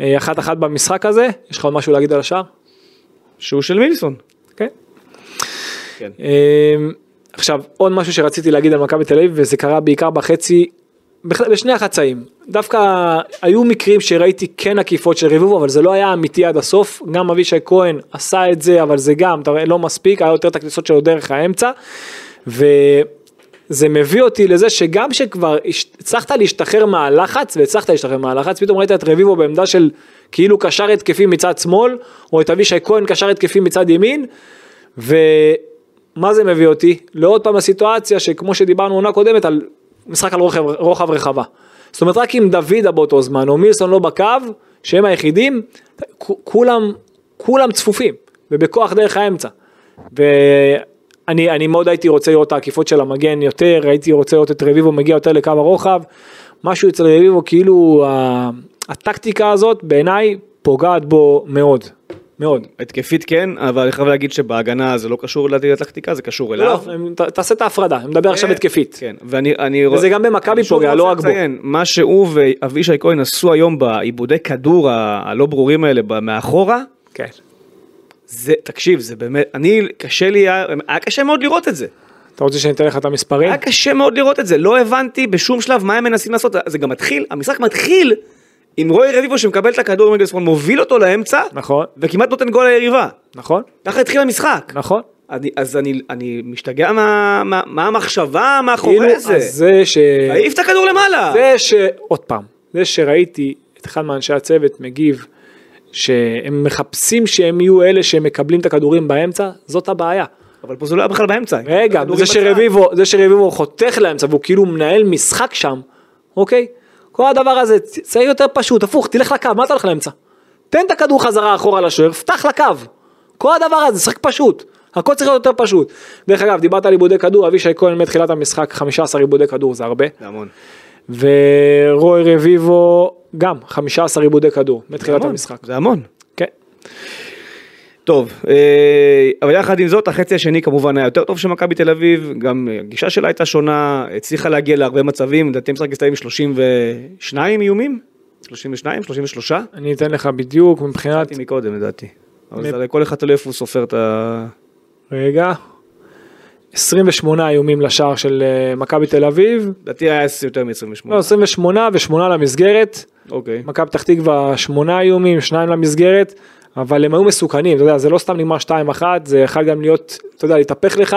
Speaker 3: אה, אחת אחת במשחק הזה, יש לך עוד משהו להגיד על השער?
Speaker 2: שהוא של מילסון.
Speaker 3: כן.
Speaker 2: כן.
Speaker 3: אמ, עכשיו עוד משהו שרציתי להגיד על מכבי תל אביב וזה קרה בעיקר בחצי, בשני החצאים. דווקא היו מקרים שראיתי כן עקיפות של רביבו אבל זה לא היה אמיתי עד הסוף. גם אבישי כהן עשה את זה אבל זה גם אתה רואה, לא מספיק היה יותר את הכניסות שלו דרך האמצע. וזה מביא אותי לזה שגם שכבר הצלחת להשתחרר מהלחץ והצלחת להשתחרר מהלחץ פתאום ראית את רביבו בעמדה של כאילו קשר התקפי מצד שמאל או את אבישי כהן קשר התקפי מצד ימין. ומה זה מביא אותי? לעוד פעם הסיטואציה שכמו שדיברנו עונה קודמת על משחק על רוחב, רוחב רחבה. זאת אומרת רק אם דוידה באותו זמן או מילסון לא בקו, שהם היחידים, כולם, כולם צפופים ובכוח דרך האמצע. ואני אני מאוד הייתי רוצה לראות את העקיפות של המגן יותר, הייתי רוצה לראות את רביבו מגיע יותר לקו הרוחב. משהו אצל רביבו כאילו הטקטיקה הזאת בעיניי פוגעת בו מאוד, מאוד.
Speaker 2: התקפית כן, אבל אני חייב להגיד שבהגנה זה לא קשור לטקטיקה, זה קשור אליו.
Speaker 3: לא, תעשה את ההפרדה, אני מדבר עכשיו התקפית.
Speaker 2: כן, ואני... אני
Speaker 3: וזה גם במכבי פוגע, לא רק בו.
Speaker 2: מה שהוא ואבישי כהן עשו היום בעיבודי כדור הלא ברורים האלה מאחורה,
Speaker 3: כן.
Speaker 2: זה, תקשיב, זה באמת, אני, קשה לי, היה קשה מאוד לראות את זה.
Speaker 3: אתה רוצה שאני אתן לך את המספרים?
Speaker 2: היה קשה מאוד לראות את זה, לא הבנתי בשום שלב מה הם מנסים לעשות, זה גם מתחיל, המשחק מתחיל עם רועי רביבו שמקבל את הכדור מגלספון, מוביל אותו לאמצע,
Speaker 3: נכון,
Speaker 2: וכמעט נותן גול ליריבה.
Speaker 3: נכון,
Speaker 2: ככה התחיל המשחק.
Speaker 3: נכון.
Speaker 2: אני, אז אני, אני משתגע מה, מה, מה המחשבה מאחורי
Speaker 3: כאילו,
Speaker 2: זה.
Speaker 3: אז זה ש...
Speaker 2: העיף את הכדור למעלה.
Speaker 3: זה ש... עוד פעם, זה שראיתי את אחד מאנשי הצוות מגיב שהם מחפשים שהם יהיו אלה שמקבלים את הכדורים באמצע, זאת הבעיה.
Speaker 2: אבל פה זה לא היה בכלל באמצע.
Speaker 3: רגע, זה. שרביבו, זה שרביבו חותך לאמצע והוא כאילו מנהל משחק שם, אוקיי? כל הדבר הזה, זה יהיה יותר פשוט, הפוך, תלך לקו, מה אתה הולך לאמצע? תן את הכדור חזרה אחורה לשוער, פתח לקו. כל הדבר הזה, שחק פשוט. הכל צריך להיות יותר פשוט. דרך אגב, דיברת על עיבודי כדור, אבישי כהן מתחילת המשחק 15 עיבודי כדור זה הרבה.
Speaker 2: זה המון.
Speaker 3: ורוי רביבו גם 15 עיבודי כדור מתחילת
Speaker 2: המון,
Speaker 3: המשחק.
Speaker 2: זה המון. טוב, אה, אבל יחד עם זאת, החצי השני כמובן היה יותר טוב של מכבי תל אביב, גם הגישה שלה הייתה שונה, הצליחה להגיע להרבה מצבים, לדעתי המשחק הסתיים עם 32 איומים? 32? 33?
Speaker 3: אני אתן לך בדיוק מבחינת,
Speaker 2: אמרתי מקודם לדעתי. אבל זה כל אחד תלוי איפה הוא סופר את ה...
Speaker 3: רגע, 28 איומים לשער של אה, מכבי תל אביב,
Speaker 2: לדעתי היה יותר מ-28.
Speaker 3: לא 28 ושמונה למסגרת,
Speaker 2: אוקיי.
Speaker 3: מכבי פתח תקווה שמונה איומים, שניים למסגרת, אבל הם היו מסוכנים, אתה יודע, זה לא סתם נגמר 2-1, זה יכול גם להיות, אתה יודע, להתהפך לך,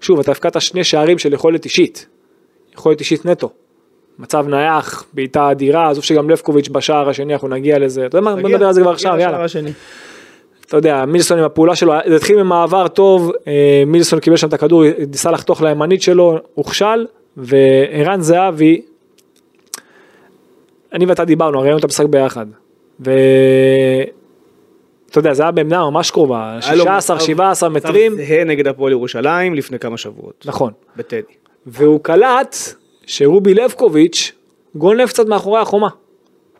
Speaker 3: שוב, אתה הפקדת שני שערים של יכולת אישית, יכולת אישית נטו. מצב נייח, בעיטה אדירה, עזוב שגם לבקוביץ' בשער השני, אנחנו נגיע לזה, אתה יודע מה, בוא נדבר על זה כבר עכשיו, יאללה.
Speaker 2: השני.
Speaker 3: אתה יודע, מילסון עם הפעולה שלו, זה התחיל ממעבר טוב, אה, מילסון קיבל שם את הכדור, ניסה לחתוך לימנית שלו, הוכשל, וערן זהבי, אני ואתה דיברנו, הרי ראינו את המשחק ביחד, ואתה יודע, זה היה בעמדה ממש קרובה,
Speaker 2: היה לו
Speaker 3: 16,
Speaker 2: מצב-
Speaker 3: 17 מטרים,
Speaker 2: זהה נגד הפועל ירושלים לפני כמה שבועות.
Speaker 3: נכון,
Speaker 2: בטדי.
Speaker 3: והוא קלט שרובי לבקוביץ' גונב קצת מאחורי החומה,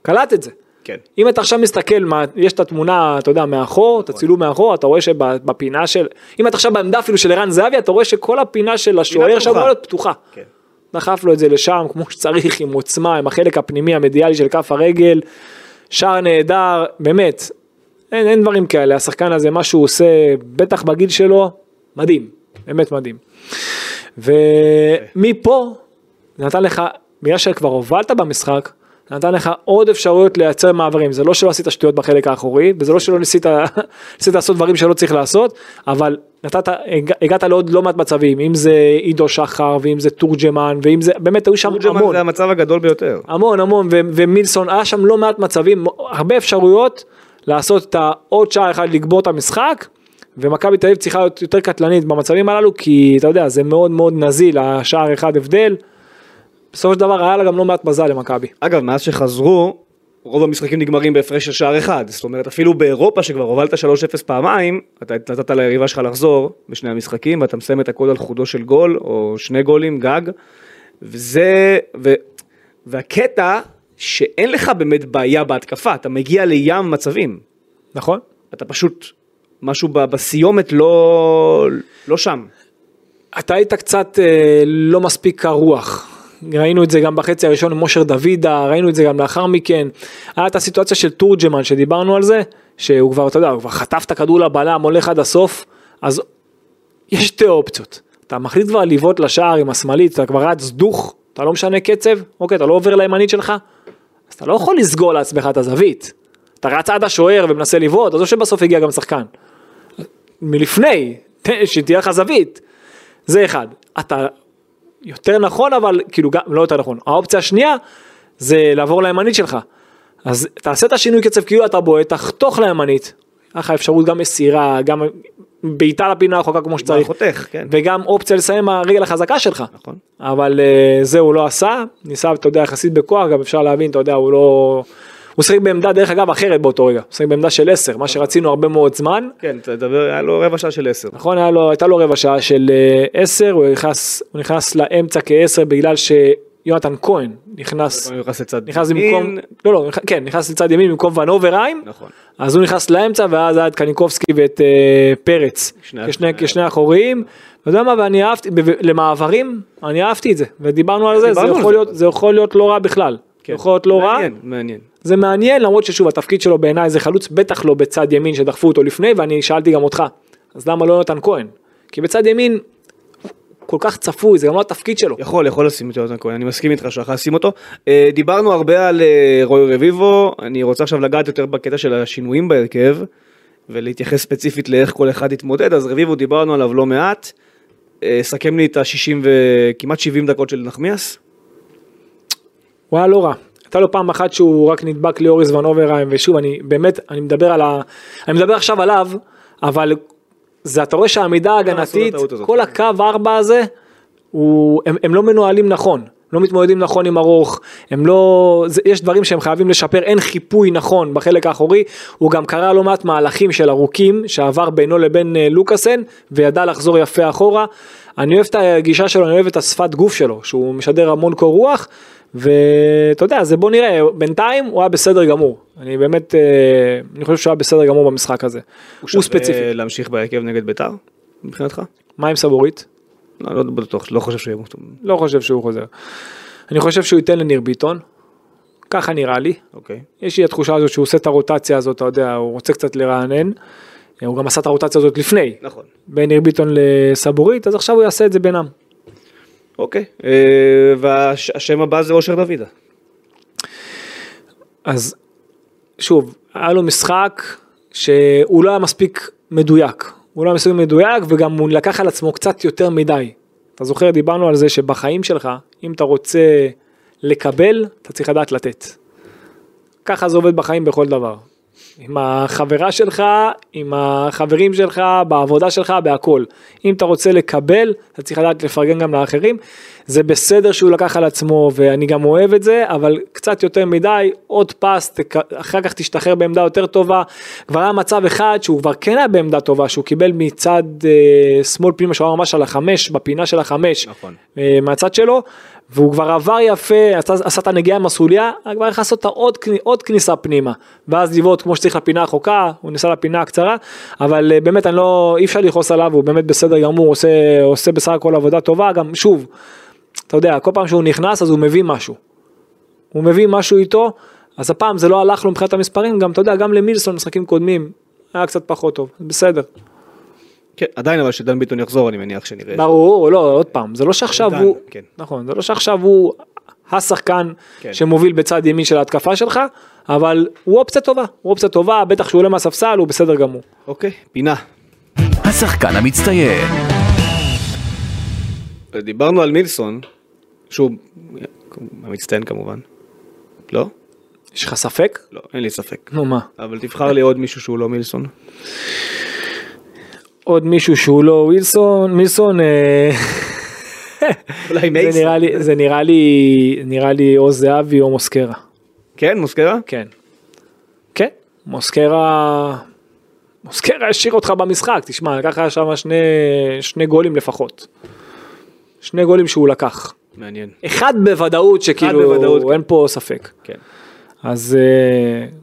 Speaker 3: קלט את זה.
Speaker 2: כן.
Speaker 3: אם אתה עכשיו מסתכל, מה, יש את התמונה, אתה יודע, מאחור, את הצילום מאחור, אתה רואה שבפינה של, אם אתה עכשיו בעמדה אפילו של ערן זהבי, אתה רואה שכל הפינה של השוער שם. אמורה להיות פתוחה.
Speaker 2: כן.
Speaker 3: דחף לו את זה לשם כמו שצריך, עם עוצמה, עם החלק הפנימי המדיאלי של כף הרגל, שער נהדר, באמת, אין, אין דברים כאלה, השחקן הזה, מה שהוא עושה, בטח בגיל שלו, מדהים, באמת מדהים. ומפה, נתן לך, בגלל שכבר הובלת במשחק, נתן לך עוד אפשרויות לייצר מעברים, זה לא שלא עשית שטויות בחלק האחורי, וזה לא שלא ניסית, [LAUGHS] ניסית לעשות דברים שלא צריך לעשות, אבל נתת, הגע- הגעת לעוד לא מעט מצבים, אם זה עידו שחר, ואם זה תורג'מן, ואם זה, באמת היו שם
Speaker 2: תורג'מן
Speaker 3: המון.
Speaker 2: זה המצב הגדול ביותר.
Speaker 3: המון המון ו- ומילסון היה שם לא מעט מצבים הרבה אפשרויות לעשות את העוד שער אחד לגבור את המשחק ומכבי תל אביב צריכה להיות יותר קטלנית במצבים הללו כי אתה יודע זה מאוד מאוד נזיל השער אחד הבדל. בסופו של דבר היה לה גם לא מעט מזל למכבי.
Speaker 2: אגב, מאז שחזרו, רוב המשחקים נגמרים בהפרש של שער אחד. זאת אומרת, אפילו באירופה שכבר הובלת 3-0 פעמיים, אתה נתת ליריבה שלך לחזור בשני המשחקים, ואתה מסיים את הכל על חודו של גול, או שני גולים גג. וזה, ו, והקטע שאין לך באמת בעיה בהתקפה, אתה מגיע לים מצבים.
Speaker 3: נכון?
Speaker 2: אתה פשוט, משהו בסיומת לא, לא שם.
Speaker 3: אתה היית קצת אה, לא מספיק קר רוח. ראינו את זה גם בחצי הראשון עם מושר דוידה, ראינו את זה גם לאחר מכן. היה את הסיטואציה של תורג'מן שדיברנו על זה, שהוא כבר, אתה יודע, הוא כבר חטף את הכדור לבלם, הולך עד הסוף, אז יש שתי אופציות. אתה מחליט כבר לבעוט לשער עם השמאלית, אתה כבר רץ דוך, אתה לא משנה קצב, אוקיי, אתה לא עובר לימנית שלך, אתה לא יכול לסגור לעצמך את הזווית. אתה רץ עד השוער ומנסה לבעוט, עזוב שבסוף הגיע גם שחקן. מלפני, שתהיה לך זווית. זה אחד. אתה יותר נכון אבל כאילו גם לא יותר נכון האופציה השנייה זה לעבור לימנית שלך אז תעשה את השינוי קצב כאילו אתה בועט תחתוך לימנית. לך אפשרות גם מסירה גם בעיטה לפינה הרחוקה כמו שצריך
Speaker 2: חותך, כן.
Speaker 3: וגם אופציה לסיים מהרגל החזקה שלך
Speaker 2: נכון.
Speaker 3: אבל אה, זה הוא לא עשה ניסה אתה יודע יחסית בכוח גם אפשר להבין אתה יודע הוא לא. הוא שיחק בעמדה דרך אגב אחרת באותו רגע, הוא שיחק בעמדה של 10, מה שרצינו הרבה מאוד זמן,
Speaker 2: כן, תדבר, היה לו רבע שעה של עשר.
Speaker 3: נכון, היה לו, הייתה לו רבע שעה של אה, 10, הוא נכנס, הוא נכנס לאמצע כ-10 בגלל שיונתן כהן נכנס,
Speaker 2: נכנס לצד
Speaker 3: נכנס
Speaker 2: ימין.
Speaker 3: במקום, לא לא, כן, נכנס לצד ימין במקום ון אוברהיים,
Speaker 2: נכון.
Speaker 3: אז הוא נכנס לאמצע ואז היה את קניקובסקי ואת אה, פרץ
Speaker 2: שני-
Speaker 3: כשני, כשני אחוריים. אתה יודע מה, ואני אהבתי, ב- למעברים, אני אהבתי את זה, ודיברנו על זה, זה
Speaker 2: על
Speaker 3: יכול
Speaker 2: זה.
Speaker 3: להיות, זה יכול להיות לא רע בכלל,
Speaker 2: כן.
Speaker 3: יכול להיות לא רע,
Speaker 2: מעניין, מעניין.
Speaker 3: זה מעניין למרות ששוב התפקיד שלו בעיניי זה חלוץ בטח לא בצד ימין שדחפו אותו לפני ואני שאלתי גם אותך אז למה לא יונתן כהן כי בצד ימין כל כך צפוי זה גם לא התפקיד שלו
Speaker 2: יכול, יכול לשים את יונתן כהן, אני מסכים איתך שיכול לשים אותו. אה, דיברנו הרבה על אה, רוי רביבו, אני רוצה עכשיו לגעת יותר בקטע של השינויים בהרכב, ולהתייחס ספציפית לאיך כל אחד יתמודד, אז רביבו דיברנו עליו לא מעט. אה, סכם לי את ה-60 וכמעט 70 דקות של נחמיאס.
Speaker 3: הוא היה לא רע. הייתה לו פעם אחת שהוא רק נדבק לאוריס ון אוברהיים ושוב אני באמת אני מדבר על ה... אני מדבר עכשיו עליו אבל זה אתה רואה שהעמידה ההגנתית
Speaker 2: הטעות הזאת.
Speaker 3: כל הקו ארבע הזה הוא, הם, הם לא מנוהלים נכון. לא מתמודדים נכון עם ארוך, הם לא, זה, יש דברים שהם חייבים לשפר, אין חיפוי נכון בחלק האחורי, הוא גם קרא לא מעט מהלכים של ארוכים שעבר בינו לבין אה, לוקאסן וידע לחזור יפה אחורה. אני אוהב את הגישה שלו, אני אוהב את השפת גוף שלו, שהוא משדר המון קור רוח, ואתה יודע, זה בוא נראה, בינתיים הוא היה בסדר גמור, אני באמת, אה, אני חושב שהוא היה בסדר גמור במשחק הזה, הוא,
Speaker 2: שווה
Speaker 3: ספציפי.
Speaker 2: להמשיך בהרכב נגד ביתר, מבחינתך?
Speaker 3: מה עם סבורית?
Speaker 2: לא, לא בטוח, לא חושב שיהיה מוסטום.
Speaker 3: לא חושב שהוא חוזר. אני חושב שהוא ייתן לניר ביטון, ככה נראה לי.
Speaker 2: אוקיי.
Speaker 3: יש לי התחושה הזאת שהוא עושה את הרוטציה הזאת, אתה יודע, הוא רוצה קצת לרענן. הוא גם עשה את הרוטציה הזאת לפני,
Speaker 2: נכון.
Speaker 3: בין ניר ביטון לסבורית, אז עכשיו הוא יעשה את זה בינם.
Speaker 2: אוקיי. אה, והשם הבא זה אושר דוידה.
Speaker 3: אז שוב, היה לו משחק שהוא לא היה מספיק מדויק. הוא לא היה מספיק מדויק וגם הוא לקח על עצמו קצת יותר מדי. אתה זוכר, דיברנו על זה שבחיים שלך, אם אתה רוצה לקבל, אתה צריך לדעת לתת. ככה זה עובד בחיים בכל דבר. עם החברה שלך, עם החברים שלך, בעבודה שלך, בהכל. אם אתה רוצה לקבל, אתה צריך לדעת לפרגן גם לאחרים. זה בסדר שהוא לקח על עצמו, ואני גם אוהב את זה, אבל קצת יותר מדי, עוד פס, תק- אחר כך תשתחרר בעמדה יותר טובה. כבר היה מצב אחד שהוא כבר כן היה בעמדה טובה, שהוא קיבל מצד אה, שמאל פנימה, שהוא היה ממש על החמש, בפינה של החמש,
Speaker 2: נכון.
Speaker 3: אה, מהצד שלו, והוא כבר עבר יפה, עשה, עשה את הנגיעה עם הסוליה, כבר יכול לעשות כני- עוד כניסה פנימה, ואז לבעוט כמו שצריך לפינה הרחוקה, הוא ניסה לפינה הקצרה, אבל אה, באמת אני לא, אי אפשר לכעוס עליו, הוא באמת בסדר גמור, עושה, עושה בסך הכל עבודה טובה, גם שוב, אתה יודע, כל פעם שהוא נכנס אז הוא מביא משהו, הוא מביא משהו איתו, אז הפעם זה לא הלך לו מבחינת המספרים, גם אתה יודע, גם למילסון משחקים קודמים, היה קצת פחות טוב, בסדר.
Speaker 2: כן, עדיין אבל שדן ביטון יחזור אני מניח שנראה.
Speaker 3: ברור, לא, עוד פעם, זה לא שעכשיו הוא,
Speaker 2: כן.
Speaker 3: נכון, זה לא שעכשיו הוא השחקן
Speaker 2: כן.
Speaker 3: שמוביל בצד ימין של ההתקפה שלך, אבל הוא אופציה טובה, הוא אופציה טובה, בטח שהוא עולה מהספסל, הוא בסדר גמור.
Speaker 2: אוקיי, פינה.
Speaker 1: השחקן המצטיין.
Speaker 2: דיברנו על מילסון, שהוא המצטיין כמובן. לא?
Speaker 3: יש לך ספק?
Speaker 2: לא, אין לי ספק.
Speaker 3: נו מה,
Speaker 2: אבל תבחר לי עוד מישהו שהוא לא מילסון.
Speaker 3: עוד מישהו שהוא לא ווילסון, מילסון, אה,
Speaker 2: אולי
Speaker 3: זה. נראה לי, זה נראה לי, נראה לי או זהבי או מוסקרה,
Speaker 2: כן, מוסקרה?
Speaker 3: כן, כן, מוסקרה, מוסקרה השאיר אותך במשחק, תשמע, לקח לך שם שני, שני גולים לפחות, שני גולים שהוא לקח.
Speaker 2: מעניין.
Speaker 3: אחד בוודאות שכאילו
Speaker 2: בוודאות, כן.
Speaker 3: אין פה ספק.
Speaker 2: כן.
Speaker 3: אז אה,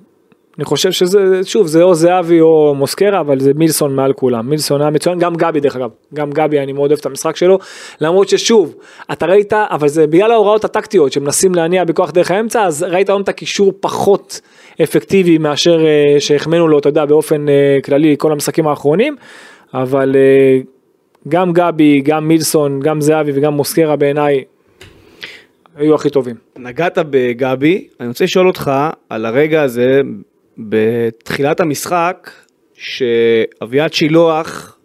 Speaker 3: אני חושב שזה, שוב, זה או זהבי או מוסקרה, אבל זה מילסון מעל כולם. מילסון היה מצוין, גם גבי דרך אגב. גם גבי, אני מאוד אוהב את המשחק שלו. למרות ששוב, אתה ראית, אבל זה בגלל ההוראות הטקטיות שמנסים להניע בכוח דרך האמצע, אז ראית היום את הקישור פחות אפקטיבי מאשר אה, שהחמאנו לו, אתה יודע, באופן אה, כללי, כל המשחקים האחרונים. אבל אה, גם גבי, גם מילסון, גם זהבי וגם מוסקרה בעיניי היו הכי טובים.
Speaker 2: נגעת בגבי, אני רוצה לשאול אותך על הרגע הזה בתחילת המשחק, שאביעד שילוח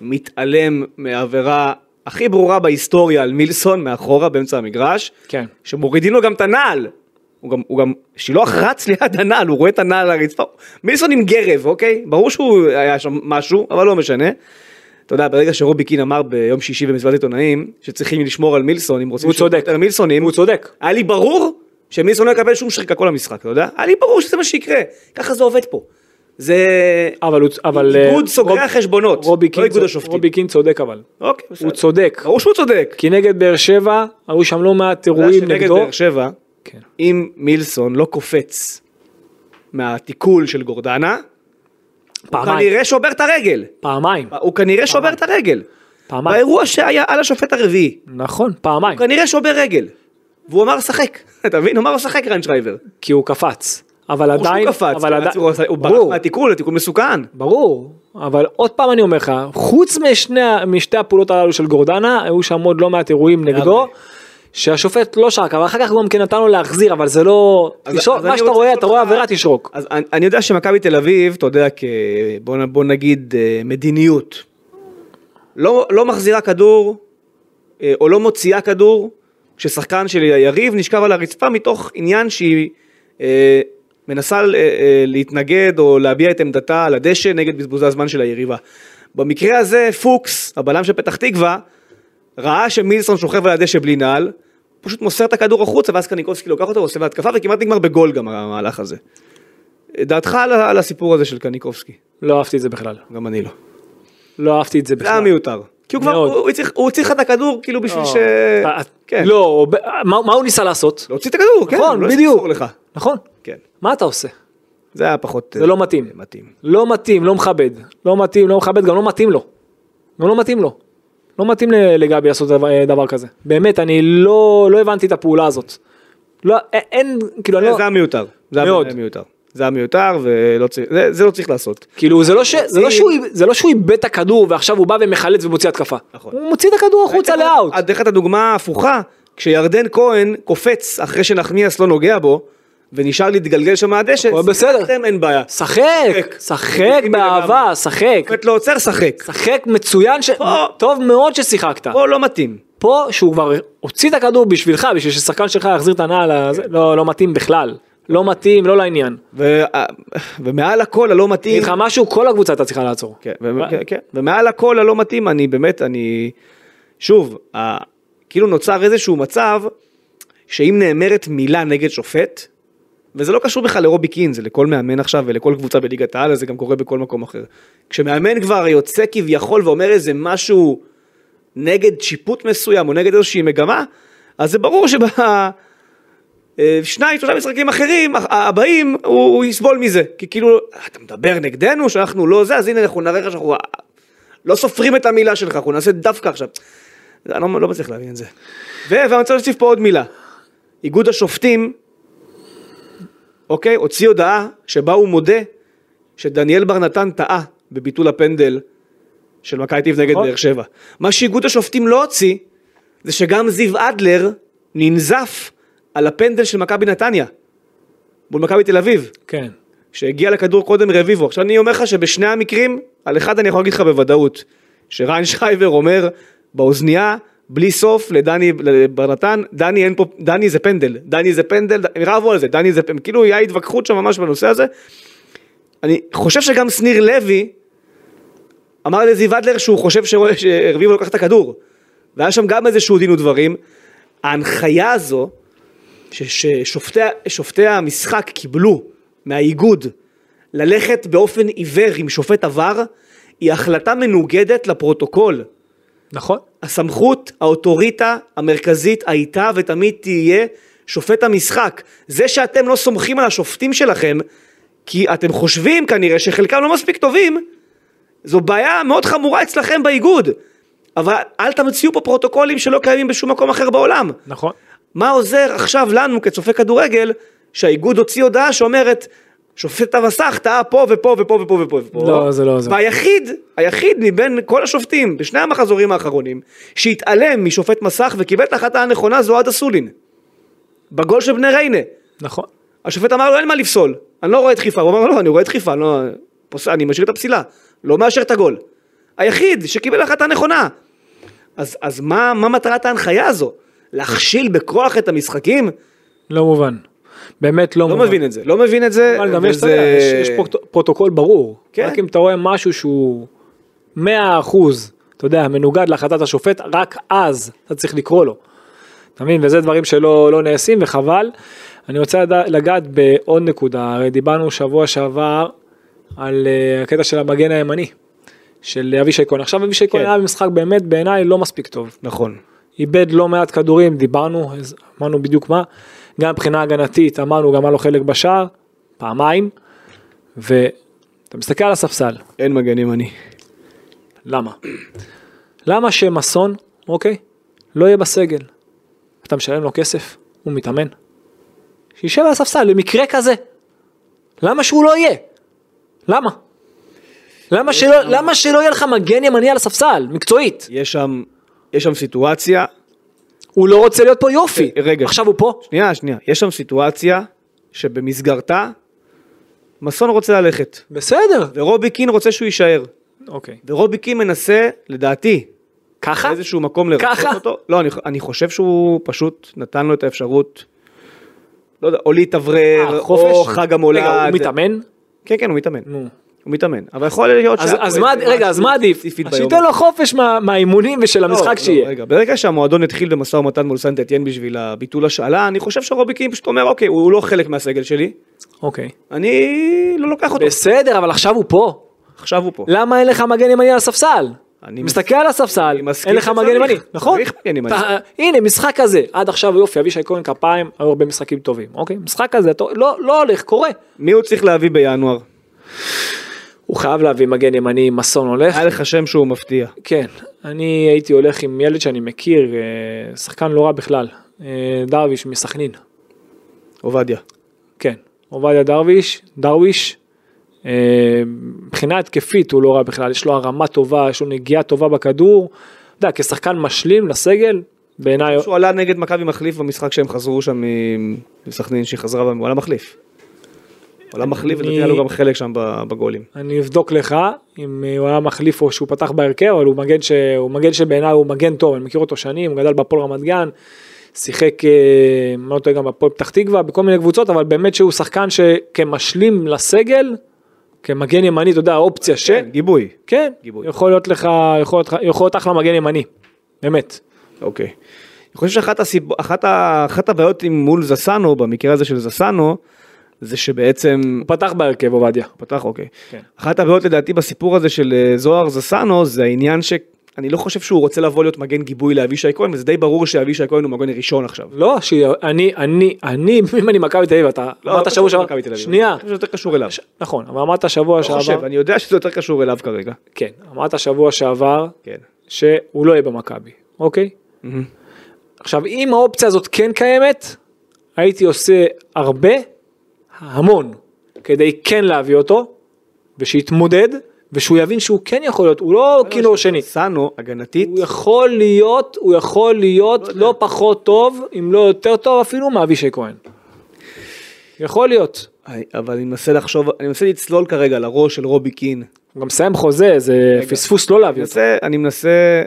Speaker 2: מתעלם מהעבירה הכי ברורה בהיסטוריה על מילסון מאחורה באמצע המגרש,
Speaker 3: כן.
Speaker 2: שמורידים לו גם את הנעל. הוא גם, הוא גם, שילוח רץ ליד הנעל, הוא רואה את הנעל על הרצפה, מילסון עם גרב, אוקיי? ברור שהוא היה שם משהו, אבל לא משנה. אתה יודע, ברגע שרובי קין אמר ביום שישי במסיבת עיתונאים, שצריכים לשמור על מילסון, אם רוצים
Speaker 3: הוא צודק.
Speaker 2: על מילסונים,
Speaker 3: הוא צודק.
Speaker 2: היה לי ברור שמילסון לא יקבל שום שריקה כל המשחק, אתה יודע? היה ברור שזה מה שיקרה, ככה זה עובד פה. זה
Speaker 3: אבל הוא, אבל
Speaker 2: איגוד
Speaker 3: אה,
Speaker 2: סוגרי
Speaker 3: רוב-
Speaker 2: החשבונות, לא איגוד השופטים.
Speaker 3: רובי קין צודק אבל,
Speaker 2: אוקיי, בסדר.
Speaker 3: הוא צודק,
Speaker 2: ברור שהוא צודק.
Speaker 3: כי נגד באר שבע היו שם לא מעט אירועים נגדו,
Speaker 2: באר שבע,
Speaker 3: כן.
Speaker 2: אם מילסון לא קופץ מה tackle של גורדנה, הוא
Speaker 3: פעמיים,
Speaker 2: כנראה שובר את הרגל.
Speaker 3: פעמיים,
Speaker 2: הוא כנראה שובר את הרגל.
Speaker 3: פעמיים,
Speaker 2: באירוע שהיה על השופט הרביעי,
Speaker 3: נכון, פעמיים,
Speaker 2: הוא כנראה שובר רגל. והוא אמר שחק, [LAUGHS] אתה מבין? הוא אמר שחק ריינשרייבר.
Speaker 3: כי הוא קפץ, אבל עדיין,
Speaker 2: קפץ,
Speaker 3: אבל עדיין,
Speaker 2: הוא הוא ברח
Speaker 3: ברור,
Speaker 2: מה tackle, ה tackle מסוכן.
Speaker 3: ברור, אבל עוד פעם אני אומר לך, חוץ משני, משתי הפעולות הללו של גורדנה, היו שם עוד לא מעט אירועים נגדו, שהשופט לא שרק, אבל אחר כך גם כן נתן לו להחזיר, אבל זה לא,
Speaker 2: אז-
Speaker 3: תשרוק,
Speaker 2: אז
Speaker 3: מה שאתה רואה, אתה רואה עבירה תשרוק.
Speaker 2: אז אני, אני יודע שמכבי תל אביב, אתה יודע, כ... בוא, בוא נגיד אה, מדיניות, לא, לא מחזירה כדור, אה, או לא מוציאה כדור, כששחקן של היריב נשכב על הרצפה מתוך עניין שהיא אה, מנסה אה, אה, להתנגד או להביע את עמדתה על הדשא נגד בזבוזי הזמן של היריבה. במקרה הזה פוקס, הבלם של פתח תקווה, ראה שמילסון שוכב על הדשא בלי נעל, פשוט מוסר את הכדור החוצה ואז קניקובסקי לוקח אותו ועושה בהתקפה וכמעט נגמר בגול גם המהלך הזה. דעתך על, על הסיפור הזה של קניקובסקי?
Speaker 3: לא אהבתי את זה בכלל,
Speaker 2: גם אני לא.
Speaker 3: לא אהבתי את זה
Speaker 2: זה היה
Speaker 3: בכלל.
Speaker 2: מיותר. כי הוא כבר,
Speaker 3: מאוד.
Speaker 2: הוא, הוא צריך לך את הכדור כאילו בשביל ש...
Speaker 3: אה,
Speaker 2: כן.
Speaker 3: לא, מה מה הוא ניסה לעשות?
Speaker 2: להוציא את הכדור, כן.
Speaker 3: נכון,
Speaker 2: לא
Speaker 3: בדיוק. נכון,
Speaker 2: כן.
Speaker 3: מה אתה עושה?
Speaker 2: זה היה פחות...
Speaker 3: זה לא מתאים.
Speaker 2: אה, מתאים.
Speaker 3: לא מתאים, לא מכבד. לא מתאים, לא מכבד, גם לא מתאים לו. גם לא מתאים לו. לא מתאים לגבי לעשות דבר, דבר כזה. באמת, אני לא, לא הבנתי את הפעולה הזאת. לא, אין, כאילו, אני לא,
Speaker 2: זה היה מיותר. זה היה מיותר. זה היה מיותר ולא צריך, זה- זה לא צריך לעשות.
Speaker 3: כאילו, זה לא, ש, זה, לא שהוא, זה לא שהוא איבד את הכדור ועכשיו הוא בא ומחלץ ומוציא התקפה.
Speaker 2: נכון.
Speaker 3: הוא מוציא את הכדור החוצה
Speaker 2: ראית-
Speaker 3: לאאוט.
Speaker 2: את דרך את הדוגמה ההפוכה, כשירדן כהן קופץ אחרי שנחמיאס לא נוגע בו, ונשאר להתגלגל שם מהדשא,
Speaker 3: הכל בסדר.
Speaker 2: שיחקתם, אין בעיה.
Speaker 3: שחק,
Speaker 2: שחק.
Speaker 3: באהבה, שחק.
Speaker 2: שופט לא עוצר, שחק.
Speaker 3: שחק מצוין, ש...
Speaker 2: פה-
Speaker 3: טוב מאוד ששיחקת.
Speaker 2: פה לא מתאים.
Speaker 3: פה שהוא כבר הוציא את הכדור בשבילך, בשביל ששחקן שלך יחזיר את הנעל, לא, לא מתאים בכלל. לא מתאים, לא לעניין.
Speaker 2: ו- ומעל הכל הלא
Speaker 3: אני
Speaker 2: מתאים,
Speaker 3: אגיד לך משהו, כל הקבוצה הייתה צריכה לעצור.
Speaker 2: כן, ו- כן, כן. ומעל הכל הלא מתאים, אני באמת, אני, שוב, ה- כאילו נוצר איזשהו מצב, שאם נאמרת מילה נגד שופט, וזה לא קשור בכלל לרובי קין, זה לכל מאמן עכשיו ולכל קבוצה בליגת העל, זה גם קורה בכל מקום אחר. כשמאמן כבר יוצא כביכול ואומר איזה משהו נגד שיפוט מסוים או נגד איזושהי מגמה, אז זה ברור שב... אה, שניים, שלושה משחקים אחרים, ה- הבאים, הוא, הוא יסבול מזה. כי כאילו, אתה מדבר נגדנו שאנחנו לא זה, אז הנה אנחנו נראה לך שאנחנו לא סופרים את המילה שלך, אנחנו נעשה דווקא עכשיו. אני לא, לא מצליח להבין את זה. ו- ואני רוצה להוסיף פה עוד מילה. איגוד השופטים, אוקיי, הוציא הודעה שבה הוא מודה שדניאל בר נתן טעה בביטול הפנדל של מכבי אביב נגד
Speaker 3: נכון.
Speaker 2: באר שבע. מה שאיגוד השופטים לא הוציא, זה שגם זיו אדלר ננזף על הפנדל של מכבי נתניה. מול מכבי תל אביב,
Speaker 3: כן.
Speaker 2: שהגיע לכדור קודם רביבו. עכשיו אני אומר לך שבשני המקרים, על אחד אני יכול להגיד לך בוודאות, שריין שרייבר אומר באוזנייה, בלי סוף לדני בר נתן, דני אין פה, דני זה פנדל, דני זה פנדל, הם רבו על זה, דני זה פנדל, כאילו היה התווכחות שם ממש בנושא הזה. אני חושב שגם שניר לוי אמר לזיו אדלר שהוא חושב שרביבו לוקח את הכדור. והיה שם גם איזשהו דין ודברים. ההנחיה הזו, ששופטי שופטי המשחק קיבלו מהאיגוד ללכת באופן עיוור עם שופט עבר, היא החלטה מנוגדת לפרוטוקול.
Speaker 3: נכון.
Speaker 2: הסמכות, האוטוריטה המרכזית הייתה ותמיד תהיה שופט המשחק. זה שאתם לא סומכים על השופטים שלכם, כי אתם חושבים כנראה שחלקם לא מספיק טובים, זו בעיה מאוד חמורה אצלכם באיגוד. אבל אל תמציאו פה פרוטוקולים שלא קיימים בשום מקום אחר בעולם.
Speaker 3: נכון.
Speaker 2: מה עוזר עכשיו לנו כצופה כדורגל, שהאיגוד הוציא הודעה שאומרת, שופט המסך טעה פה ופה ופה ופה ופה ופה.
Speaker 3: לא, זה לא עוזר.
Speaker 2: והיחיד, היחיד מבין כל השופטים בשני המחזורים האחרונים, שהתעלם משופט המסך וקיבל את ההחלטה הנכונה זה עדה סולין. בגול של בני ריינה.
Speaker 3: נכון.
Speaker 2: השופט אמר לו אין מה לפסול, אני לא רואה דחיפה, הוא אמר לו לא, אני רואה דחיפה, אני, לא, פוס... אני משאיר את הפסילה, לא מאשר את הגול. היחיד שקיבל החלטה נכונה. אז, אז מה, מה מטרת ההנחיה הזו? להכשיל בכוח את המשחקים?
Speaker 3: לא מובן. באמת לא
Speaker 2: לא
Speaker 3: מובן.
Speaker 2: מבין את זה, לא מבין את זה.
Speaker 3: אבל גם יש,
Speaker 2: וזה-
Speaker 3: יש, יש פרוט- פרוטוקול ברור.
Speaker 2: כן.
Speaker 3: רק אם אתה רואה משהו שהוא 100 אחוז, אתה יודע, מנוגד להחלטת השופט, רק אז אתה צריך לקרוא לו. אתה מבין? וזה דברים שלא לא נעשים וחבל. אני רוצה לגעת בעוד נקודה, הרי דיברנו שבוע שעבר על אה, הקטע של המגן הימני, של אבישי כהן. עכשיו אבישי כהן
Speaker 2: כן.
Speaker 3: היה במשחק באמת בעיניי לא מספיק טוב.
Speaker 2: נכון.
Speaker 3: איבד לא מעט כדורים, דיברנו, אמרנו בדיוק מה, גם מבחינה הגנתית אמרנו גם היה לו חלק בשער, פעמיים, ואתה מסתכל על הספסל,
Speaker 2: אין מגן ימני.
Speaker 3: למה? למה שמסון, אוקיי, לא יהיה בסגל? אתה משלם לו כסף, הוא מתאמן. שישב על הספסל למקרה כזה. למה שהוא לא יהיה? למה? למה שלא, למה שלא יהיה לך מגן ימני על הספסל, מקצועית?
Speaker 2: יש שם, יש שם סיטואציה,
Speaker 3: הוא לא רוצה להיות פה יופי.
Speaker 2: רגע.
Speaker 3: עכשיו הוא פה?
Speaker 2: שנייה, שנייה, יש שם סיטואציה שבמסגרתה מסון רוצה ללכת,
Speaker 3: בסדר.
Speaker 2: ורובי קין רוצה שהוא יישאר.
Speaker 3: אוקיי.
Speaker 2: ורובי קין מנסה, לדעתי,
Speaker 3: ככה?
Speaker 2: באיזשהו מקום לרצות
Speaker 3: ככה?
Speaker 2: אותו. לא, אני, אני חושב שהוא פשוט נתן לו את האפשרות, לא יודע, או להתאוורר,
Speaker 3: אה,
Speaker 2: או? חג המולד.
Speaker 3: רגע, הוא מתאמן?
Speaker 2: כן, כן, הוא מתאמן.
Speaker 3: נו.
Speaker 2: הוא מתאמן. אבל יכול להיות שהיה
Speaker 3: אז מה, רגע, אז מה עדיף? שייתן לו חופש מה- מהאימונים ושל
Speaker 2: לא,
Speaker 3: המשחק
Speaker 2: לא,
Speaker 3: שיהיה.
Speaker 2: רגע, ברגע שהמועדון התחיל במשא ומתן מול סנט אתיין בשביל הביטול השאלה, אני חושב שרובי קין פשוט אומר, אוקיי, הוא לא חלק מהסגל שלי,
Speaker 3: אוקיי.
Speaker 2: אני לא לוקח אותו.
Speaker 3: בסדר, אבל עכשיו הוא פה.
Speaker 2: עכשיו הוא פה.
Speaker 3: למה אין לך מגן ימני על הספסל?
Speaker 2: אני
Speaker 3: מסתכל על הספסל, אין לך מגן ימני, נכון? הנה, משחק כזה, עד עכשיו יופי, אבישי כהן כפיים, היו הרבה משחקים טובים, אוקיי? משחק כזה, לא לא הולך, קורה.
Speaker 2: מי הוא צריך להביא בינואר?
Speaker 3: הוא חייב להביא מגן ימני, אם מסון הולך.
Speaker 2: היה לך שם שהוא מפתיע.
Speaker 3: כן, אני הייתי הולך עם ילד שאני מכיר, אה, שחקן לא רע בכלל, אה, דרוויש מסכנין.
Speaker 2: עובדיה.
Speaker 3: כן, עובדיה דרוויש, דרוויש, אה, מבחינה התקפית הוא לא רע בכלל, יש לו הרמה טובה, יש לו נגיעה טובה בכדור, אתה יודע, כשחקן משלים לסגל, בעיניי,
Speaker 2: שהוא עלה נגד מכבי מחליף במשחק שהם חזרו שם מסכנין שהיא חזרה, הוא עלה מחליף. הוא עלה מחליף ולדעתי היה לו גם חלק שם בגולים.
Speaker 3: אני אבדוק לך אם אה, הוא היה מחליף או שהוא פתח בהרכב, אבל הוא מגן, ש... הוא מגן שבעיניי הוא מגן טוב, אני מכיר אותו שנים, הוא גדל בהפועל רמת גן, שיחק, אה, אני לא טועה גם בהפועל פתח תקווה, בכל מיני קבוצות, אבל באמת שהוא שחקן שכמשלים לסגל, כמגן ימני, אתה יודע, האופציה ש...
Speaker 2: כן, גיבוי.
Speaker 3: כן,
Speaker 2: גיבוי.
Speaker 3: יכול להיות לך, יכול להיות, יכול להיות אחלה מגן ימני, באמת.
Speaker 2: אוקיי. אני חושב שאחת הסיב... אחת, ה... אחת הבעיות עם מול זסנו, במקרה הזה של זסנו, זה שבעצם...
Speaker 3: הוא פתח בהרכב עובדיה.
Speaker 2: פתח, אוקיי.
Speaker 3: כן.
Speaker 2: אחת הבעיות לדעתי בסיפור הזה של אה, זוהר זסנו, זה העניין שאני לא חושב שהוא רוצה לבוא להיות מגן גיבוי לאבישי כהן, וזה די ברור שאבישי כהן הוא מגן ראשון עכשיו.
Speaker 3: לא, שאני, אני, אני, [LAUGHS] אם אני מכבי תל אביב, אתה
Speaker 2: לא,
Speaker 3: אמרת
Speaker 2: לא
Speaker 3: שבוע שעבר. שנייה,
Speaker 2: אני חושב שזה יותר קשור אליו.
Speaker 3: נכון, אבל אמרת שבוע
Speaker 2: לא
Speaker 3: שעבר,
Speaker 2: חושב, אני יודע שזה יותר קשור אליו כרגע.
Speaker 3: כן, אמרת שבוע שעבר,
Speaker 2: כן.
Speaker 3: שהוא לא יהיה במכבי, אוקיי? עכשיו, אם האופציה הזאת כן קיימת, הייתי עושה הרבה, המון, כדי כן להביא אותו, ושיתמודד, ושהוא יבין שהוא כן יכול להיות, הוא לא כינור שני.
Speaker 2: זסנו, הגנתית,
Speaker 3: הוא יכול להיות, הוא יכול להיות לא פחות טוב, אם לא יותר טוב אפילו מאבישי כהן. יכול להיות.
Speaker 2: אבל אני מנסה לחשוב, אני מנסה לצלול כרגע לראש של רובי קין.
Speaker 3: הוא גם מסיים חוזה, זה פספוס לא להביא אותו.
Speaker 2: אני מנסה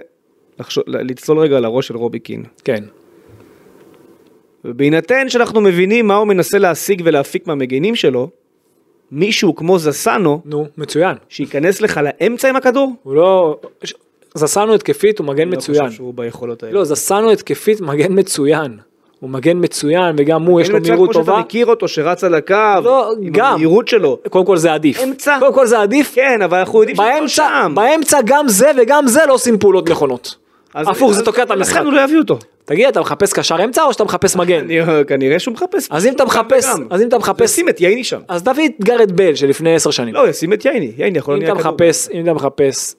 Speaker 2: לחשוב, לצלול רגע לראש של רובי קין.
Speaker 3: כן.
Speaker 2: ובהינתן שאנחנו מבינים מה הוא מנסה להשיג ולהפיק מהמגינים שלו, מישהו כמו זסנו,
Speaker 3: נו, מצוין.
Speaker 2: שייכנס לך לאמצע עם הכדור,
Speaker 3: הוא לא... זסנו התקפית, הוא מגן
Speaker 2: אני לא
Speaker 3: מצוין.
Speaker 2: חושב שהוא ביכולות האלה.
Speaker 3: לא, זסנו התקפית, מגן מצוין. הוא מגן מצוין, וגם הוא, יש לו מהירות
Speaker 2: כמו שאתה
Speaker 3: טובה.
Speaker 2: מכיר אותו שרץ על הקו,
Speaker 3: לא,
Speaker 2: עם
Speaker 3: גם.
Speaker 2: המהירות שלו.
Speaker 3: קודם כל זה עדיף.
Speaker 2: אמצע.
Speaker 3: קודם כל זה עדיף.
Speaker 2: כן, אבל אנחנו יודעים שהוא לא שם.
Speaker 3: באמצע גם זה וגם זה לא עושים פעולות נכונות. הפוך זה תוקע את המשחק.
Speaker 2: לכן הוא לא יביא אותו.
Speaker 3: תגיד, אתה מחפש קשר אמצע או שאתה מחפש מגן?
Speaker 2: אני- כנראה שהוא מחפש.
Speaker 3: אז אם אתה מחפש. אז אם אתה מחפש,
Speaker 2: ישים את ייני שם.
Speaker 3: אז תביא את גארד בל שלפני עשר שנים.
Speaker 2: לא, ישים את ייני. ייני יכול
Speaker 3: אתה מחפש, אם אתה מחפש,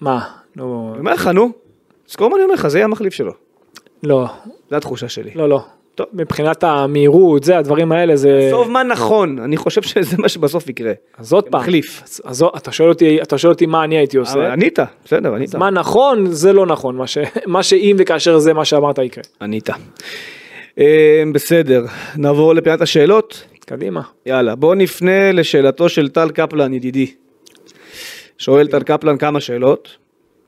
Speaker 3: מה? נו,
Speaker 2: אני אומר לך, נו. זכור מה אני אומר לך, זה יהיה המחליף שלו.
Speaker 3: לא,
Speaker 2: זו התחושה שלי.
Speaker 3: לא, לא.
Speaker 2: טוב.
Speaker 3: מבחינת המהירות, זה, הדברים האלה, זה...
Speaker 2: טוב מה נכון, אני חושב שזה מה שבסוף יקרה.
Speaker 3: אז עוד פעם.
Speaker 2: מחליף.
Speaker 3: אז- אז אתה שואל אותי, אתה שואל אותי מה אני הייתי עושה.
Speaker 2: ענית, בסדר, ענית.
Speaker 3: מה נכון, זה לא נכון. מה ש- מה שאם וכאשר זה מה שאמרת יקרה.
Speaker 2: ענית. אה, בסדר, נעבור לפינת השאלות.
Speaker 3: קדימה.
Speaker 2: יאללה, בואו נפנה לשאלתו של טל קפלן ידידי. שואל טל קפלן כמה שאלות.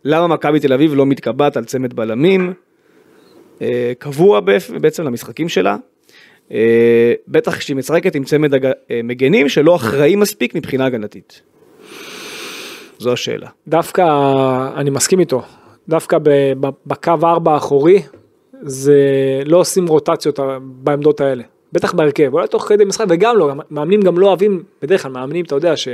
Speaker 2: למה מכבי תל אביב לא מתקבעת על צמד בלמים? אה, קבוע בעצ- בעצם למשחקים שלה. אה, בטח כשהיא משחקת עם צמד אה, מגנים שלא אחראי מספיק מבחינה הגנתית. זו השאלה.
Speaker 3: דווקא, אני מסכים איתו. דווקא בקו ארבע האחורי, זה לא עושים רוטציות בעמדות האלה. בטח בהרכב, אולי תוך כדי משחק, וגם לא, מאמנים גם לא אוהבים, בדרך כלל מאמנים, אתה יודע, ש...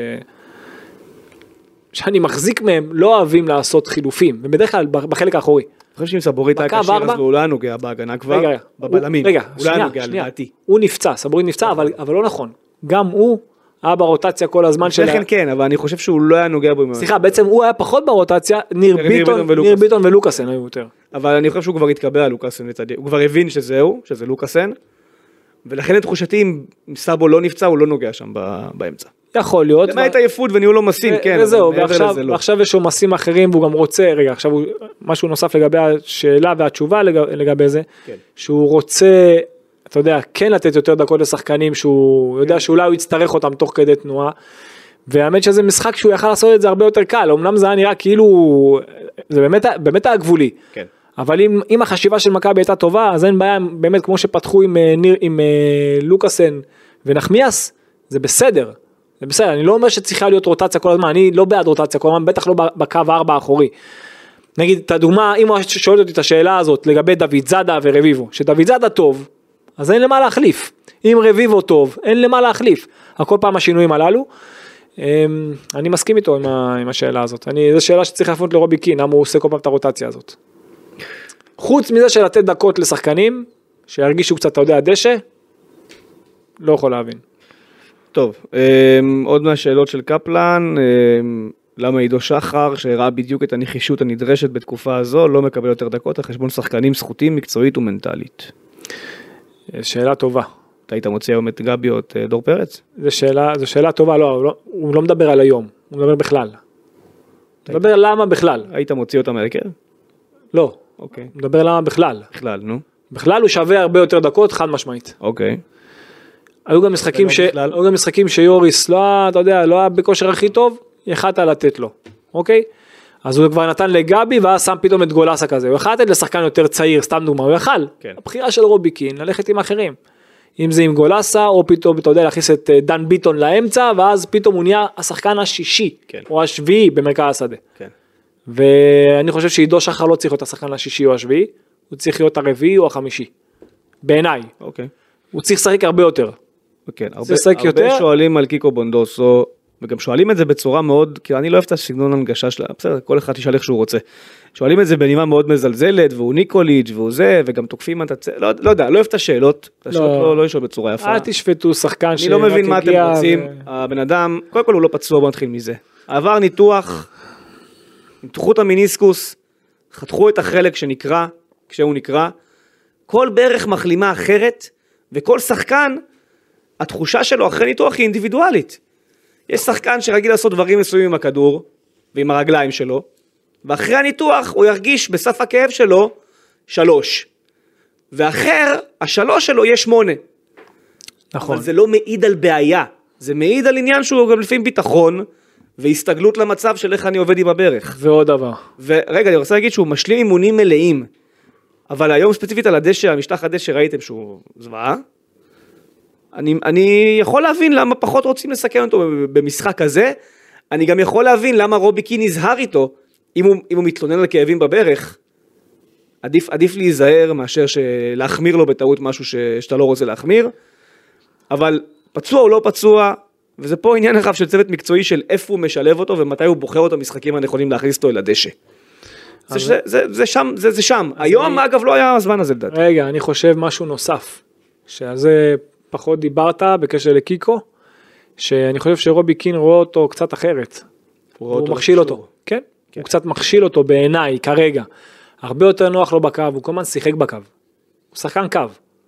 Speaker 3: שאני מחזיק מהם, לא אוהבים לעשות חילופים, ובדרך כלל בחלק האחורי.
Speaker 2: חושב שאם סבורית היה כשיר? אז הוא לא היה נוגע בהגנה כבר,
Speaker 3: רגע,
Speaker 2: בבלמים.
Speaker 3: רגע,
Speaker 2: הוא לא היה
Speaker 3: שנייה,
Speaker 2: נוגע
Speaker 3: שנייה.
Speaker 2: לדעתי.
Speaker 3: הוא נפצע, סבורית נפצע, אבל, אבל לא נכון. גם הוא היה ברוטציה כל הזמן של...
Speaker 2: לפני כן כן, אבל אני חושב שהוא לא היה נוגע בו.
Speaker 3: סליחה, בעצם הוא היה פחות ברוטציה, ניר ביטון. ניר ביטון ולוקאסן היו יותר.
Speaker 2: אבל אני חושב שהוא כבר התקבע על לוקאסן, הוא כבר הבין שזהו, שזה לוקאסן, ולכן לתחושתי אם סאבו לא נפצע הוא לא נוגע שם באמצע.
Speaker 3: יכול להיות.
Speaker 2: למעט עייפות וניהול עומסים, כן,
Speaker 3: וזהו, ועכשיו,
Speaker 2: לא.
Speaker 3: ועכשיו יש עומסים אחרים והוא גם רוצה, רגע, עכשיו הוא, משהו נוסף לגבי השאלה והתשובה לג, לגבי זה,
Speaker 2: כן.
Speaker 3: שהוא רוצה, אתה יודע, כן לתת יותר דקות לשחקנים שהוא יודע שאולי הוא יצטרך אותם תוך כדי תנועה. והאמת שזה משחק שהוא יכל לעשות את זה הרבה יותר קל, אמנם זה היה נראה כאילו, זה באמת, באמת היה גבולי.
Speaker 2: כן.
Speaker 3: אבל אם, אם החשיבה של מכבי הייתה טובה, אז אין בעיה, באמת כמו שפתחו עם, אה, ניר, עם אה, לוקאסן ונחמיאס, זה בסדר. זה בסדר, אני לא אומר שצריכה להיות רוטציה כל הזמן, אני לא בעד רוטציה כל הזמן, בטח לא בקו הארבע האחורי. נגיד, את הדוגמה, אם הוא שואל אותי את השאלה הזאת לגבי דוד זאדה ורביבו, שדוד זאדה טוב, אז אין למה להחליף. אם רביבו טוב, אין למה להחליף. הכל פעם השינויים הללו. אמ, אני מסכים איתו עם, עם השאלה הזאת. אני, זו שאלה שצריך להפנות לרובי קין, למה הוא עושה כל פעם את הרוטציה הזאת. חוץ מזה של לתת דקות לשחקנים, שירגישו קצת, אתה יודע, דשא, לא יכול להבין.
Speaker 2: טוב, אמ, עוד מהשאלות של קפלן, אמ, למה עידו שחר, שהראה בדיוק את הנחישות הנדרשת בתקופה הזו, לא מקבל יותר דקות על חשבון שחקנים סחוטים מקצועית ומנטלית.
Speaker 3: שאלה טובה.
Speaker 2: אתה היית מוציא היום את גבי או את אה, דור פרץ?
Speaker 3: זו שאלה, זו שאלה טובה, לא, הוא לא, הוא לא מדבר על היום, הוא מדבר בכלל. הוא מדבר למה בכלל,
Speaker 2: היית מוציא אותם מהרכב?
Speaker 3: לא,
Speaker 2: אוקיי.
Speaker 3: הוא מדבר למה בכלל.
Speaker 2: בכלל, נו.
Speaker 3: בכלל הוא שווה הרבה יותר דקות, חד משמעית.
Speaker 2: אוקיי.
Speaker 3: היו גם משחקים,
Speaker 2: ולא
Speaker 3: ש...
Speaker 2: בכלל?
Speaker 3: היו גם משחקים שיוריס לא היה, אתה יודע, לא היה בכושר הכי טוב, יכלת לתת לו, אוקיי? אז הוא כבר נתן לגבי ואז שם פתאום את גולסה כזה, הוא יכל לתת לשחקן יותר צעיר, סתם דוגמה, הוא יכל.
Speaker 2: כן.
Speaker 3: הבחירה של רובי קין, ללכת עם אחרים. אם זה עם גולסה, או פתאום, אתה יודע, להכניס את אה, דן ביטון לאמצע, ואז פתאום הוא נהיה השחקן השישי,
Speaker 2: כן.
Speaker 3: או השביעי במרכז השדה.
Speaker 2: כן.
Speaker 3: ואני חושב שעידו שחר לא צריך להיות השחקן השישי או השביעי, הוא צריך להיות הרביעי או החמישי. בעיניי.
Speaker 2: אוקיי.
Speaker 3: הוא צריך לשחק הרבה יותר.
Speaker 2: כן, הרבה, הרבה
Speaker 3: יותר?
Speaker 2: שואלים על קיקו בונדוסו, וגם שואלים את זה בצורה מאוד, כי אני לא אוהב את הסגנון הנגשה שלה, בסדר, כל אחד ישאל איך שהוא רוצה. שואלים את זה בנימה מאוד מזלזלת, והוא ניקוליץ' והוא זה, וגם תוקפים את הצ... לא, לא יודע, לא אוהב את השאלות, את השאלות
Speaker 3: לא.
Speaker 2: לא, לא לשאול בצורה יפה.
Speaker 3: אל תשפטו שחקן
Speaker 2: אני לא מבין מה אתם רוצים, הבן אדם, קודם כל הוא לא פצוע, בוא נתחיל מזה. עבר ניתוח, ניתחו את המיניסקוס, חתכו את החלק שנקרע, כשהוא נקרע, כל ברך מחלימה אחרת, וכל שחקן, התחושה שלו אחרי ניתוח היא אינדיבידואלית. יש שחקן שרגיל לעשות דברים מסוימים עם הכדור, ועם הרגליים שלו, ואחרי הניתוח הוא ירגיש בסף הכאב שלו שלוש. ואחר, השלוש שלו יהיה שמונה.
Speaker 3: נכון.
Speaker 2: אבל זה לא מעיד על בעיה, זה מעיד על עניין שהוא גם לפעמים ביטחון והסתגלות למצב של איך אני עובד עם הברך.
Speaker 3: ועוד דבר.
Speaker 2: ורגע, אני רוצה להגיד שהוא משלים אימונים מלאים, אבל היום ספציפית על הדשא, המשטח הדשא ראיתם שהוא זוועה. אני, אני יכול להבין למה פחות רוצים לסכן אותו במשחק כזה, אני גם יכול להבין למה רובי קין נזהר איתו, אם הוא, אם הוא מתלונן על כאבים בברך, עדיף, עדיף להיזהר מאשר להחמיר לו בטעות משהו ש, שאתה לא רוצה להחמיר, אבל פצוע או לא פצוע, וזה פה עניין רחב של צוות מקצועי של איפה הוא משלב אותו ומתי הוא בוחר אותו משחקים הנכונים להכניס אותו אל הדשא. זה, זה, זה, זה שם, זה, זה שם. היום
Speaker 3: אני-
Speaker 2: אגב לא היה הזמן הזה לדעתי.
Speaker 3: רגע, אני חושב משהו נוסף, שעל זה פחות דיברת בקשר לקיקו, שאני חושב שרובי קין רואה אותו קצת אחרת. הוא
Speaker 2: אותו
Speaker 3: מכשיל. אותו, כן? הוא קצת מכשיל אותו בעיניי כרגע. הרבה יותר נוח לו בקו, הוא כל הזמן שיחק בקו. הוא שחקן קו.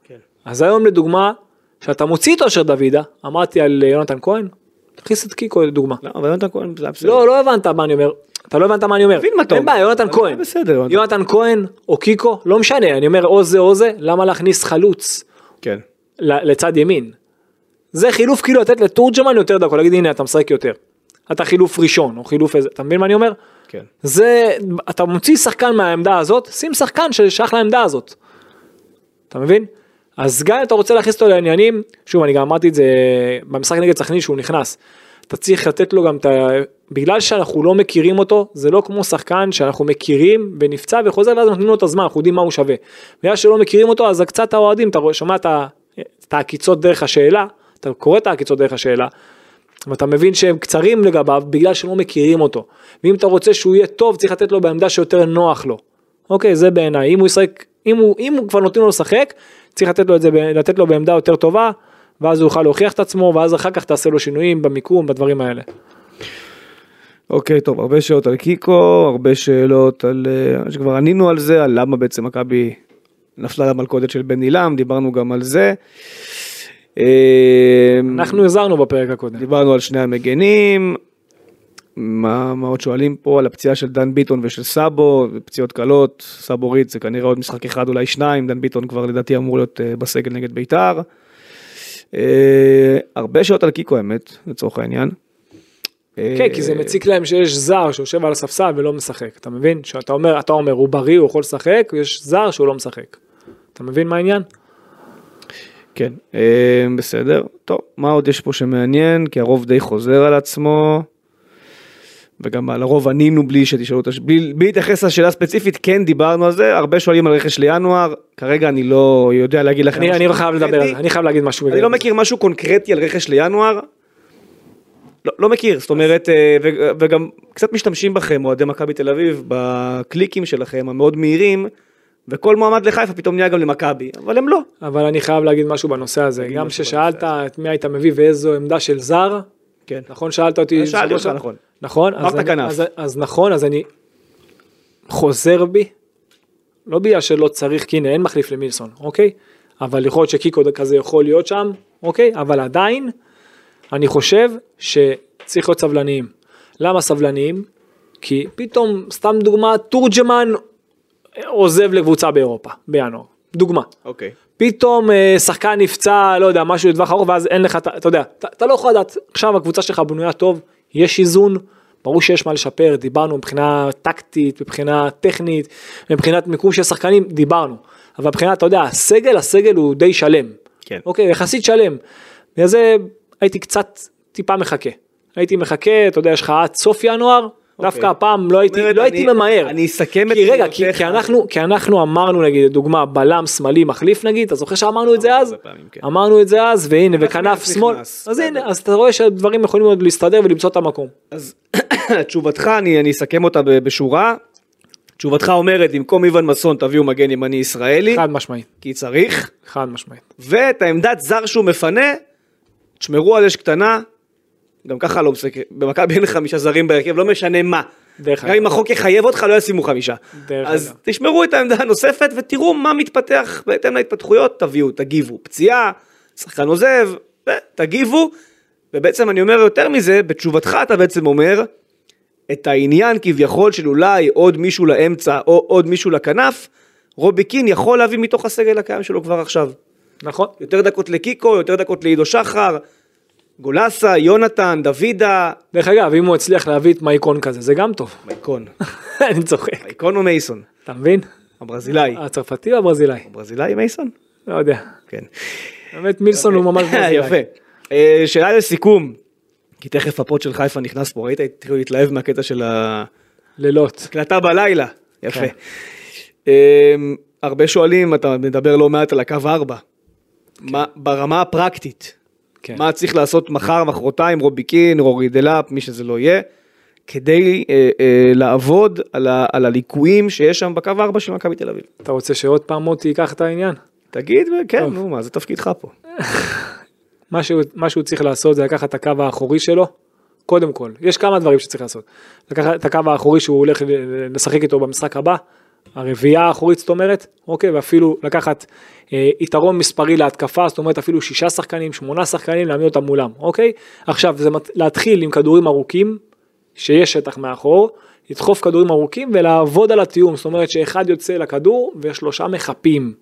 Speaker 2: כן.
Speaker 3: אז היום לדוגמה, שאתה מוציא את אושר דוידה, אמרתי על אה, יונתן כהן, תכניס את קיקו לדוגמה.
Speaker 2: לא, אבל יונתן כהן זה היה בסדר.
Speaker 3: לא, לא הבנת מה אני אומר. אתה לא הבנת מה אני אומר.
Speaker 2: מבין מה אתה
Speaker 3: אין. בעיה, יונתן כהן.
Speaker 2: בסדר, יונתן.
Speaker 3: כהן או קיקו, לא משנה, אני אומר או זה או זה, למה להכניס חלוץ
Speaker 2: כן.
Speaker 3: לצד ימין? זה חילוף כאילו לתת לתורג'מן יותר דקות, להגיד הנה אתה משחק יותר. אתה חילוף ראשון או חילוף איזה, אתה מבין מה אני אומר?
Speaker 2: כן.
Speaker 3: זה, אתה מוציא שחקן מהעמדה הזאת, שים שחקן ששייך לעמדה הזאת. אתה מבין? אז גם אם אתה רוצה להכניס אותו לעניינים, שוב אני גם אמרתי את זה במשחק נגד סכנין שהוא נכנס, אתה צריך לתת לו גם את ה... בגלל שאנחנו לא מכירים אותו, זה לא כמו שחקן שאנחנו מכירים ונפצע וחוזר ואז נותנים לו את הזמן, אנחנו יודעים מה הוא שווה. בגלל שלא מכירים אותו אז קצת האוהדים, אתה שומע את העקיצות דרך השאלה, אתה קורא את העקיצות דרך השאלה, ואתה מבין שהם קצרים לגביו בגלל שלא מכירים אותו. ואם אתה רוצה שהוא יהיה טוב צריך לתת לו בעמדה שיותר נוח לו. אוקיי זה בעיניי אם הוא ישחק אם הוא אם הוא כבר נותנים לו לשחק צריך לתת לו את זה לתת לו בעמדה יותר טובה ואז הוא יוכל להוכיח את עצמו ואז אחר כך תעשה לו שינויים במיקום בדברים האלה.
Speaker 2: אוקיי, טוב, הרבה שאלות על קיקו, הרבה שאלות על... אה, שכבר ענינו על זה, על למה בעצם מכבי נפלה למלכודת של בן עילם, דיברנו גם על זה. אה,
Speaker 3: אנחנו הזהרנו בפרק הקודם.
Speaker 2: דיברנו על שני המגנים. מה, מה עוד שואלים פה על הפציעה של דן ביטון ושל סאבו, פציעות קלות, סאבו ריץ זה כנראה עוד משחק אחד אולי שניים, דן ביטון כבר לדעתי אמור להיות אה, בסגל נגד בית"ר. אה, הרבה שאלות על קיקו האמת, לצורך העניין.
Speaker 3: כן כי זה מציק להם שיש זר שיושב על הספסל ולא משחק אתה מבין שאתה אומר אתה אומר הוא בריא הוא יכול לשחק ויש זר שהוא לא משחק. אתה מבין מה העניין?
Speaker 2: כן, אה, בסדר. טוב, מה עוד יש פה שמעניין? כי הרוב די חוזר על עצמו. וגם על הרוב ענינו בלי שתשאלו את בלי בלי להתייחס לשאלה הספציפית, כן דיברנו על זה, הרבה שואלים על רכש לינואר, כרגע אני לא יודע להגיד לכם.
Speaker 3: אני אני לא חייב לדבר על. זה אני חייב להגיד משהו.
Speaker 2: אני לא מכיר משהו קונקרטי על רכש לינואר. לא, לא מכיר, זאת אומרת, אה, ו- וגם קצת משתמשים בכם, אוהדי מכבי תל אביב, בקליקים שלכם המאוד מהירים, וכל מועמד לחיפה פתאום נהיה גם למכבי, אבל הם לא.
Speaker 3: אבל אני חייב להגיד משהו בנושא הזה גם כששאלת את מי היית מביא ואיזו עמדה של זר
Speaker 2: כן.
Speaker 3: נכון שאלת אותי
Speaker 2: שאלתי אותך? נכון.
Speaker 3: נכון? אז, אני. אז, אז נכון אז אני חוזר בי לא בגלל שלא צריך כי הנה אין מחליף למילסון אוקיי? אבל יכול להיות שקיקו כזה יכול להיות שם אוקיי? אבל עדיין אני חושב שצריך להיות סבלניים. למה סבלניים? כי פתאום סתם דוגמה תורג'מן עוזב לקבוצה באירופה בינואר. דוגמה.
Speaker 2: אוקיי.
Speaker 3: פתאום אה, שחקן נפצע, לא יודע, משהו לטווח ארוך, ואז אין לך, אתה יודע, אתה לא יכול לדעת, עכשיו הקבוצה שלך בנויה טוב, יש איזון, ברור שיש מה לשפר, דיברנו מבחינה טקטית, מבחינה טכנית, מבחינת מיקום של שחקנים, דיברנו, אבל מבחינת, אתה יודע, הסגל, הסגל הוא די שלם,
Speaker 2: כן.
Speaker 3: אוקיי, יחסית שלם, בגלל זה הייתי קצת טיפה מחכה, הייתי מחכה, אתה יודע, יש לך עד סוף ינואר, דווקא הפעם לא הייתי,
Speaker 2: אוקיי.
Speaker 3: לא הייתי ממהר.
Speaker 2: אני אסכם את
Speaker 3: כי רגע, כי, אנחנו, כי אנחנו אמרנו נגיד, לדוגמה, בלם שמאלי מחליף נגיד, אתה זוכר שאמרנו את זה אז?
Speaker 2: כן.
Speaker 3: אמרנו את זה אז, והנה, וכנף שמאל. אז הנה, אז אתה רואה שהדברים יכולים עוד להסתדר ולמצוא את המקום.
Speaker 2: אז [COUGHS] תשובתך, אני, אסכם אותה בשורה. תשובתך אומרת, במקום איוון מסון תביאו מגן ימני ישראלי,
Speaker 3: חד משמעית,
Speaker 2: כי צריך,
Speaker 3: חד משמעית.
Speaker 2: ואת העמדת זר שהוא מפנה, תשמרו על אש קטנה, גם ככה לא משחק, במכבי אין חמישה זרים בהרכב, לא משנה מה.
Speaker 3: דרך
Speaker 2: גם. אם החוק יחייב אותך, לא ישימו חמישה.
Speaker 3: דרך
Speaker 2: אז
Speaker 3: אגב.
Speaker 2: תשמרו את העמדה הנוספת ותראו מה מתפתח בהתאם להתפתחויות, תביאו, תגיבו. פציעה, שחקן עוזב, תגיבו, ובעצם אני אומר יותר מזה, בתשובתך אתה בעצם אומר, את העניין כביכול של אולי עוד מישהו לאמצע או עוד מישהו לכנף, רובי קין יכול להביא מתוך הסגל הקיים שלו כבר עכשיו.
Speaker 3: נכון?
Speaker 2: יותר דקות לקיקו, יותר דקות לעידו שחר, גולסה, יונתן, דוידה,
Speaker 3: דרך אגב, אם הוא הצליח להביא את מייקון כזה, זה גם טוב.
Speaker 2: מייקון. [LAUGHS]
Speaker 3: אני צוחק.
Speaker 2: מייקון או מייסון?
Speaker 3: אתה מבין?
Speaker 2: הברזילאי.
Speaker 3: הצרפתי או הברזילאי?
Speaker 2: הברזילאי מייסון?
Speaker 3: לא יודע.
Speaker 2: כן.
Speaker 3: באמת מילסון הוא ממש [LAUGHS] ברזילאי.
Speaker 2: יפה. אה, שאלה לסיכום, כי תכף הפוד של חיפה נכנס פה, ראית? התחילו להתלהב מהקטע של
Speaker 3: לילות.
Speaker 2: ההקלטה בלילה. יפה.
Speaker 3: כן.
Speaker 2: אה, הרבה שואלים, אתה מדבר לא מעט על הקו 4. מה, ברמה הפרקטית,
Speaker 3: כן.
Speaker 2: מה צריך לעשות מחר, מחרתיים, רובי קין, רורי דלאפ, מי שזה לא יהיה, כדי אה, אה, לעבוד על, ה, על הליקויים שיש שם בקו הארבע של מכבי תל אביב.
Speaker 3: אתה רוצה שעוד פעם מוטי ייקח את העניין?
Speaker 2: תגיד, כן,
Speaker 3: טוב.
Speaker 2: נו, מה, זה תפקידך פה. [LAUGHS]
Speaker 3: מה שהוא, מה שהוא צריך לעשות זה לקחת את הקו האחורי שלו, קודם כל, יש כמה דברים שצריך לעשות. לקחת את הקו האחורי שהוא הולך לשחק איתו במשחק הבא, הרביעייה האחורית זאת אומרת, אוקיי, ואפילו לקחת אה, יתרון מספרי להתקפה, זאת אומרת אפילו שישה שחקנים, שמונה שחקנים, להעמיד אותם מולם, אוקיי? עכשיו זה מת- להתחיל עם כדורים ארוכים, שיש שטח מאחור, לדחוף כדורים ארוכים ולעבוד על התיאום, זאת אומרת שאחד יוצא לכדור ושלושה מחפים.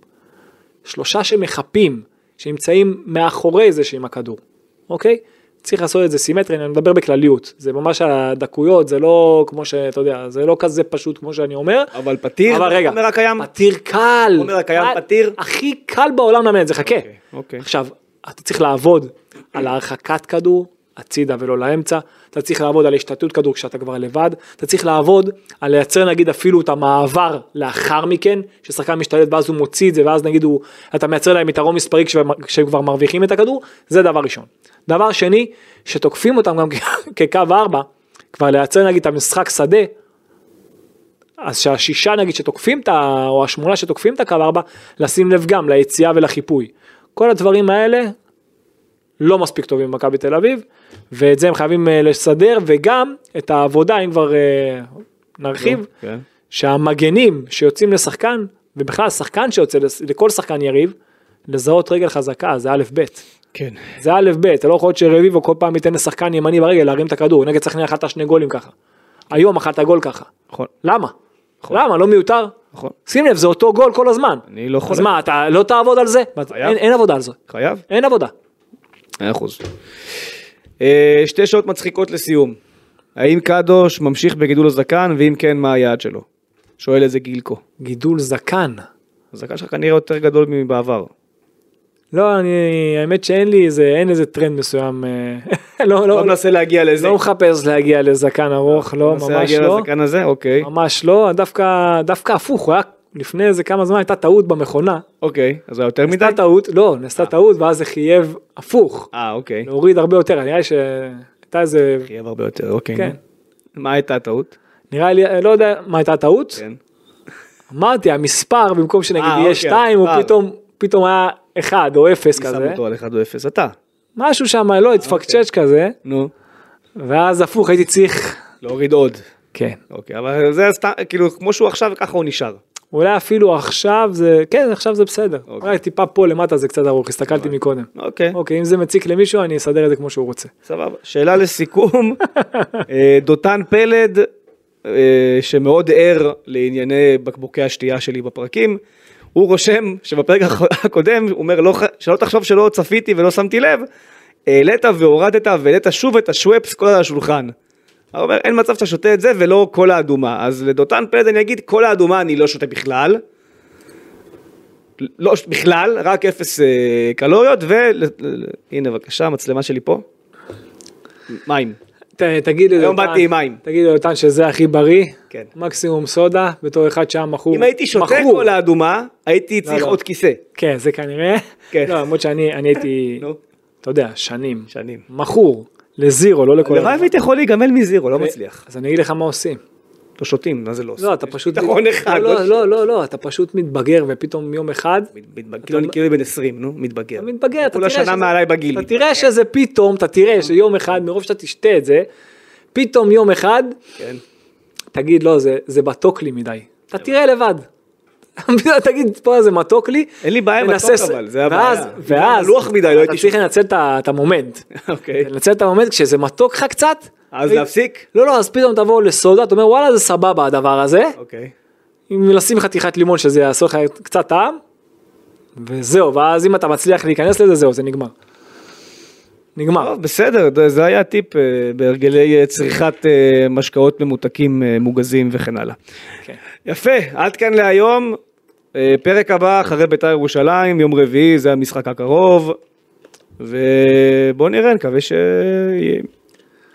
Speaker 3: שלושה שמחפים, שנמצאים מאחורי זה שעם הכדור, אוקיי? צריך לעשות את זה סימטרי, אני מדבר בכלליות, זה ממש הדקויות, זה לא כמו שאתה יודע, זה לא כזה פשוט כמו שאני אומר.
Speaker 2: אבל פתיר,
Speaker 3: אבל רגע,
Speaker 2: החומר הקיים?
Speaker 3: פתיר קל,
Speaker 2: החומר הקיים
Speaker 3: קל,
Speaker 2: פתיר?
Speaker 3: הכי קל בעולם לאמן את זה, חכה.
Speaker 2: אוקיי, אוקיי.
Speaker 3: עכשיו, אתה צריך לעבוד על הרחקת כדור הצידה ולא לאמצע, אתה צריך לעבוד על השתתות כדור כשאתה כבר לבד, אתה צריך לעבוד על לייצר נגיד אפילו את המעבר לאחר מכן, ששחקן משתלט ואז הוא מוציא את זה ואז נגיד הוא, אתה מייצר להם יתרון מספרי כשהם כבר מרוויחים את הכדור, זה דבר ראשון. דבר שני, שתוקפים אותם גם [LAUGHS] כקו ארבע, כבר לייצר נגיד את המשחק שדה, אז שהשישה נגיד שתוקפים את ה... או השמונה שתוקפים את הקו ארבע, לשים לב גם ליציאה ולחיפוי. כל הדברים האלה לא מספיק טובים במכבי תל אביב, ואת זה הם חייבים אה, לסדר, וגם את העבודה, אם כבר אה, נרחיב,
Speaker 2: כן.
Speaker 3: שהמגנים שיוצאים לשחקן, ובכלל שחקן שיוצא לכל שחקן יריב, לזהות רגל חזקה, זה א' ב'.
Speaker 2: כן.
Speaker 3: זה א' ב', אתה לא יכול להיות שרביבו כל פעם ייתן לשחקן ימני ברגל להרים את הכדור, נגד סכנין אכלת שני גולים ככה. היום אכלת גול ככה.
Speaker 2: נכון.
Speaker 3: למה? למה? לא מיותר?
Speaker 2: נכון.
Speaker 3: שים לב, זה אותו גול כל הזמן.
Speaker 2: אני לא
Speaker 3: אז
Speaker 2: חולק.
Speaker 3: מה, אתה לא תעבוד על זה? אין, אין עבודה על זה.
Speaker 2: חייב?
Speaker 3: אין עבודה.
Speaker 2: מאה אחוז. אה, שתי שעות מצחיקות לסיום. האם קדוש ממשיך בגידול הזקן, ואם כן, מה היעד שלו? שואל את זה גילקו.
Speaker 3: גידול זקן.
Speaker 2: הזקן שלך כנראה יותר גדול מבעבר.
Speaker 3: לא, אני, האמת שאין לי איזה, אין איזה טרנד מסוים. אה, [LAUGHS] לא,
Speaker 2: לא
Speaker 3: לא,
Speaker 2: מנסה להגיע לזה.
Speaker 3: לא מחפש להגיע לזקן ארוך, לא,
Speaker 2: מנסה
Speaker 3: ממש
Speaker 2: להגיע
Speaker 3: לא.
Speaker 2: לזקן הזה? אוקיי.
Speaker 3: ממש לא, דווקא, דווקא הפוך, הוא היה לפני איזה כמה זמן הייתה טעות במכונה.
Speaker 2: אוקיי. אז זה יותר מדי?
Speaker 3: נעשתה טעות, לא, נעשתה טעות ואז זה חייב הפוך.
Speaker 2: אה, אוקיי.
Speaker 3: להוריד הרבה יותר, נראה לי שהייתה איזה,
Speaker 2: חייב הרבה יותר, אוקיי.
Speaker 3: כן.
Speaker 2: נו. מה הייתה הטעות?
Speaker 3: נראה לי, לא יודע מה הייתה הטעות.
Speaker 2: כן.
Speaker 3: אמרתי, המספר במקום שנגיד
Speaker 2: אה,
Speaker 3: יהיה
Speaker 2: אוקיי,
Speaker 3: 2, הוא
Speaker 2: המספר.
Speaker 3: פתאום, פתאום היה 1 או 0
Speaker 2: מי שם
Speaker 3: כזה.
Speaker 2: אותו על 1 או 0? אתה.
Speaker 3: משהו שם, לא, התפקשש כזה,
Speaker 2: נו.
Speaker 3: ואז הפוך, הייתי צריך,
Speaker 2: להוריד עוד.
Speaker 3: כן.
Speaker 2: אוקיי, אבל זה סתם, כאילו, כמו שהוא עכשיו, ככה הוא נשאר.
Speaker 3: אולי אפילו עכשיו זה, כן, עכשיו זה בסדר.
Speaker 2: אוקיי.
Speaker 3: אולי טיפה פה למטה זה קצת ארוך, הסתכלתי מקודם.
Speaker 2: אוקיי.
Speaker 3: אוקיי, אם זה מציק למישהו, אני אסדר את זה כמו שהוא רוצה.
Speaker 2: סבבה. שאלה לסיכום, [LAUGHS] אה, דותן פלד, אה, שמאוד ער לענייני בקבוקי השתייה שלי בפרקים, הוא רושם שבפרק הקודם, הוא אומר, לא, שלא תחשוב שלא צפיתי ולא שמתי לב, העלית והורדת והעלית שוב את השוופס כל על השולחן. הוא אומר, אין מצב שאתה שותה את זה ולא כל האדומה. אז לדותן פלד אני אגיד, כל האדומה אני לא שותה בכלל. לא, בכלל, רק אפס אה, קלוריות, והנה בבקשה, המצלמה שלי פה. מים.
Speaker 3: ת, תגיד לי,
Speaker 2: היום באתי עם מים.
Speaker 3: תגיד לי, יותם, שזה הכי בריא.
Speaker 2: כן.
Speaker 3: מקסימום סודה, בתור אחד שהיה מכור.
Speaker 2: אם הייתי שותה
Speaker 3: מכור.
Speaker 2: כל האדומה, הייתי צריך
Speaker 3: לא.
Speaker 2: עוד כיסא.
Speaker 3: כן, זה כנראה.
Speaker 2: כן.
Speaker 3: לא, למרות שאני אני הייתי, אתה יודע, שנים.
Speaker 2: שנים.
Speaker 3: מכור. לזירו, לא לכל...
Speaker 2: והייתי יכול להיגמל מזירו, לא מצליח.
Speaker 3: אז אני אגיד לך מה עושים.
Speaker 2: לא שותים, מה זה לא עושה?
Speaker 3: לא, אתה פשוט...
Speaker 2: פתרון אחד.
Speaker 3: לא, לא, לא, לא, אתה פשוט מתבגר ופתאום יום אחד,
Speaker 2: כאילו אני כאילו בן 20, נו, מתבגר.
Speaker 3: מתבגר, אתה תראה
Speaker 2: שנה מעליי בגיל.
Speaker 3: אתה תראה שזה פתאום, אתה תראה שיום אחד, מרוב שאתה תשתה את זה, פתאום יום אחד,
Speaker 2: כן.
Speaker 3: תגיד, לא, זה, זה מתוק לי מדי. אתה תראה לבד. תגיד, פה זה מתוק לי.
Speaker 2: אין לי בעיה עם מתוק אבל, זה
Speaker 3: ואז,
Speaker 2: הבעיה.
Speaker 3: ואז,
Speaker 2: זה מלוח מדי, לא
Speaker 3: אתה
Speaker 2: הייתי
Speaker 3: צריך. לנצל את המומנט.
Speaker 2: אוקיי.
Speaker 3: לנצל את המומנט, כשזה מתוק לך קצת,
Speaker 2: אז להפסיק?
Speaker 3: לא, לא, אז פתאום תבוא לסודה, אתה אומר, וואלה, זה סבבה הדבר הזה.
Speaker 2: אוקיי.
Speaker 3: אם לשים חתיכת לימון שזה יעשה לך קצת טעם, וזהו, ואז אם אתה מצליח להיכנס לזה, זהו, זה נגמר. נגמר.
Speaker 2: טוב, בסדר, זה היה טיפ אה, בהרגלי אה, צריכת אה, משקאות ממותקים אה, מוגזים וכן הלאה.
Speaker 3: כן.
Speaker 2: יפה, עד כאן להיום. אה, פרק הבא אחרי בית"ר ירושלים, יום רביעי, זה המשחק הקרוב. ובוא נראה, נקווה שיהיה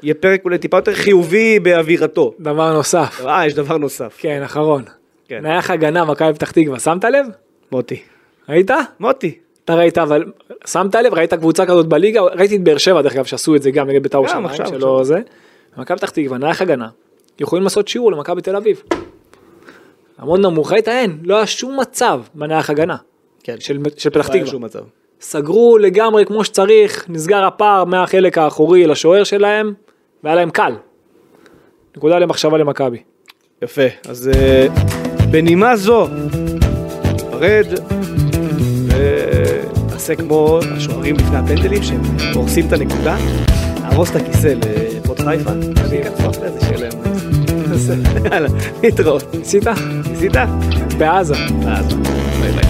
Speaker 2: יהיה פרק אולי טיפה יותר חיובי באווירתו.
Speaker 3: דבר נוסף,
Speaker 2: אה, יש דבר נוסף.
Speaker 3: כן, אחרון.
Speaker 2: כן.
Speaker 3: נייח הגנה, מכבי פתח תקווה, שמת לב?
Speaker 2: מוטי.
Speaker 3: ראית?
Speaker 2: מוטי.
Speaker 3: אתה ראית, אבל שמת לב, ראית קבוצה כזאת בליגה, ראיתי את באר שבע דרך אגב שעשו את זה גם נגד בית"ר ירושלים, שלא. זה. מכבי פתח תקווה, נייח הגנה, יכולים לעשות שיעור למכבי תל אביב. המון נמוך, ראית אין, לא היה שום מצב בנייח הגנה
Speaker 2: כן.
Speaker 3: של, של פתח
Speaker 2: לא היה
Speaker 3: תקווה.
Speaker 2: שום מצב.
Speaker 3: סגרו לגמרי כמו שצריך, נסגר הפער מהחלק האחורי לשוער שלהם, והיה להם קל. נקודה למחשבה למכבי.
Speaker 2: יפה, אז אה, בנימה זו, ניפרד ונעשה כמו השוערים לפני הפנדלים שהם הורסים את הנקודה, נהרוס את הכיסא לפוד חיפה, שייכנסו אחרי זה שיהיה להם... יאללה, נתראות.
Speaker 3: ניסית?
Speaker 2: ניסית?
Speaker 3: בעזה.
Speaker 2: אז ביי ביי.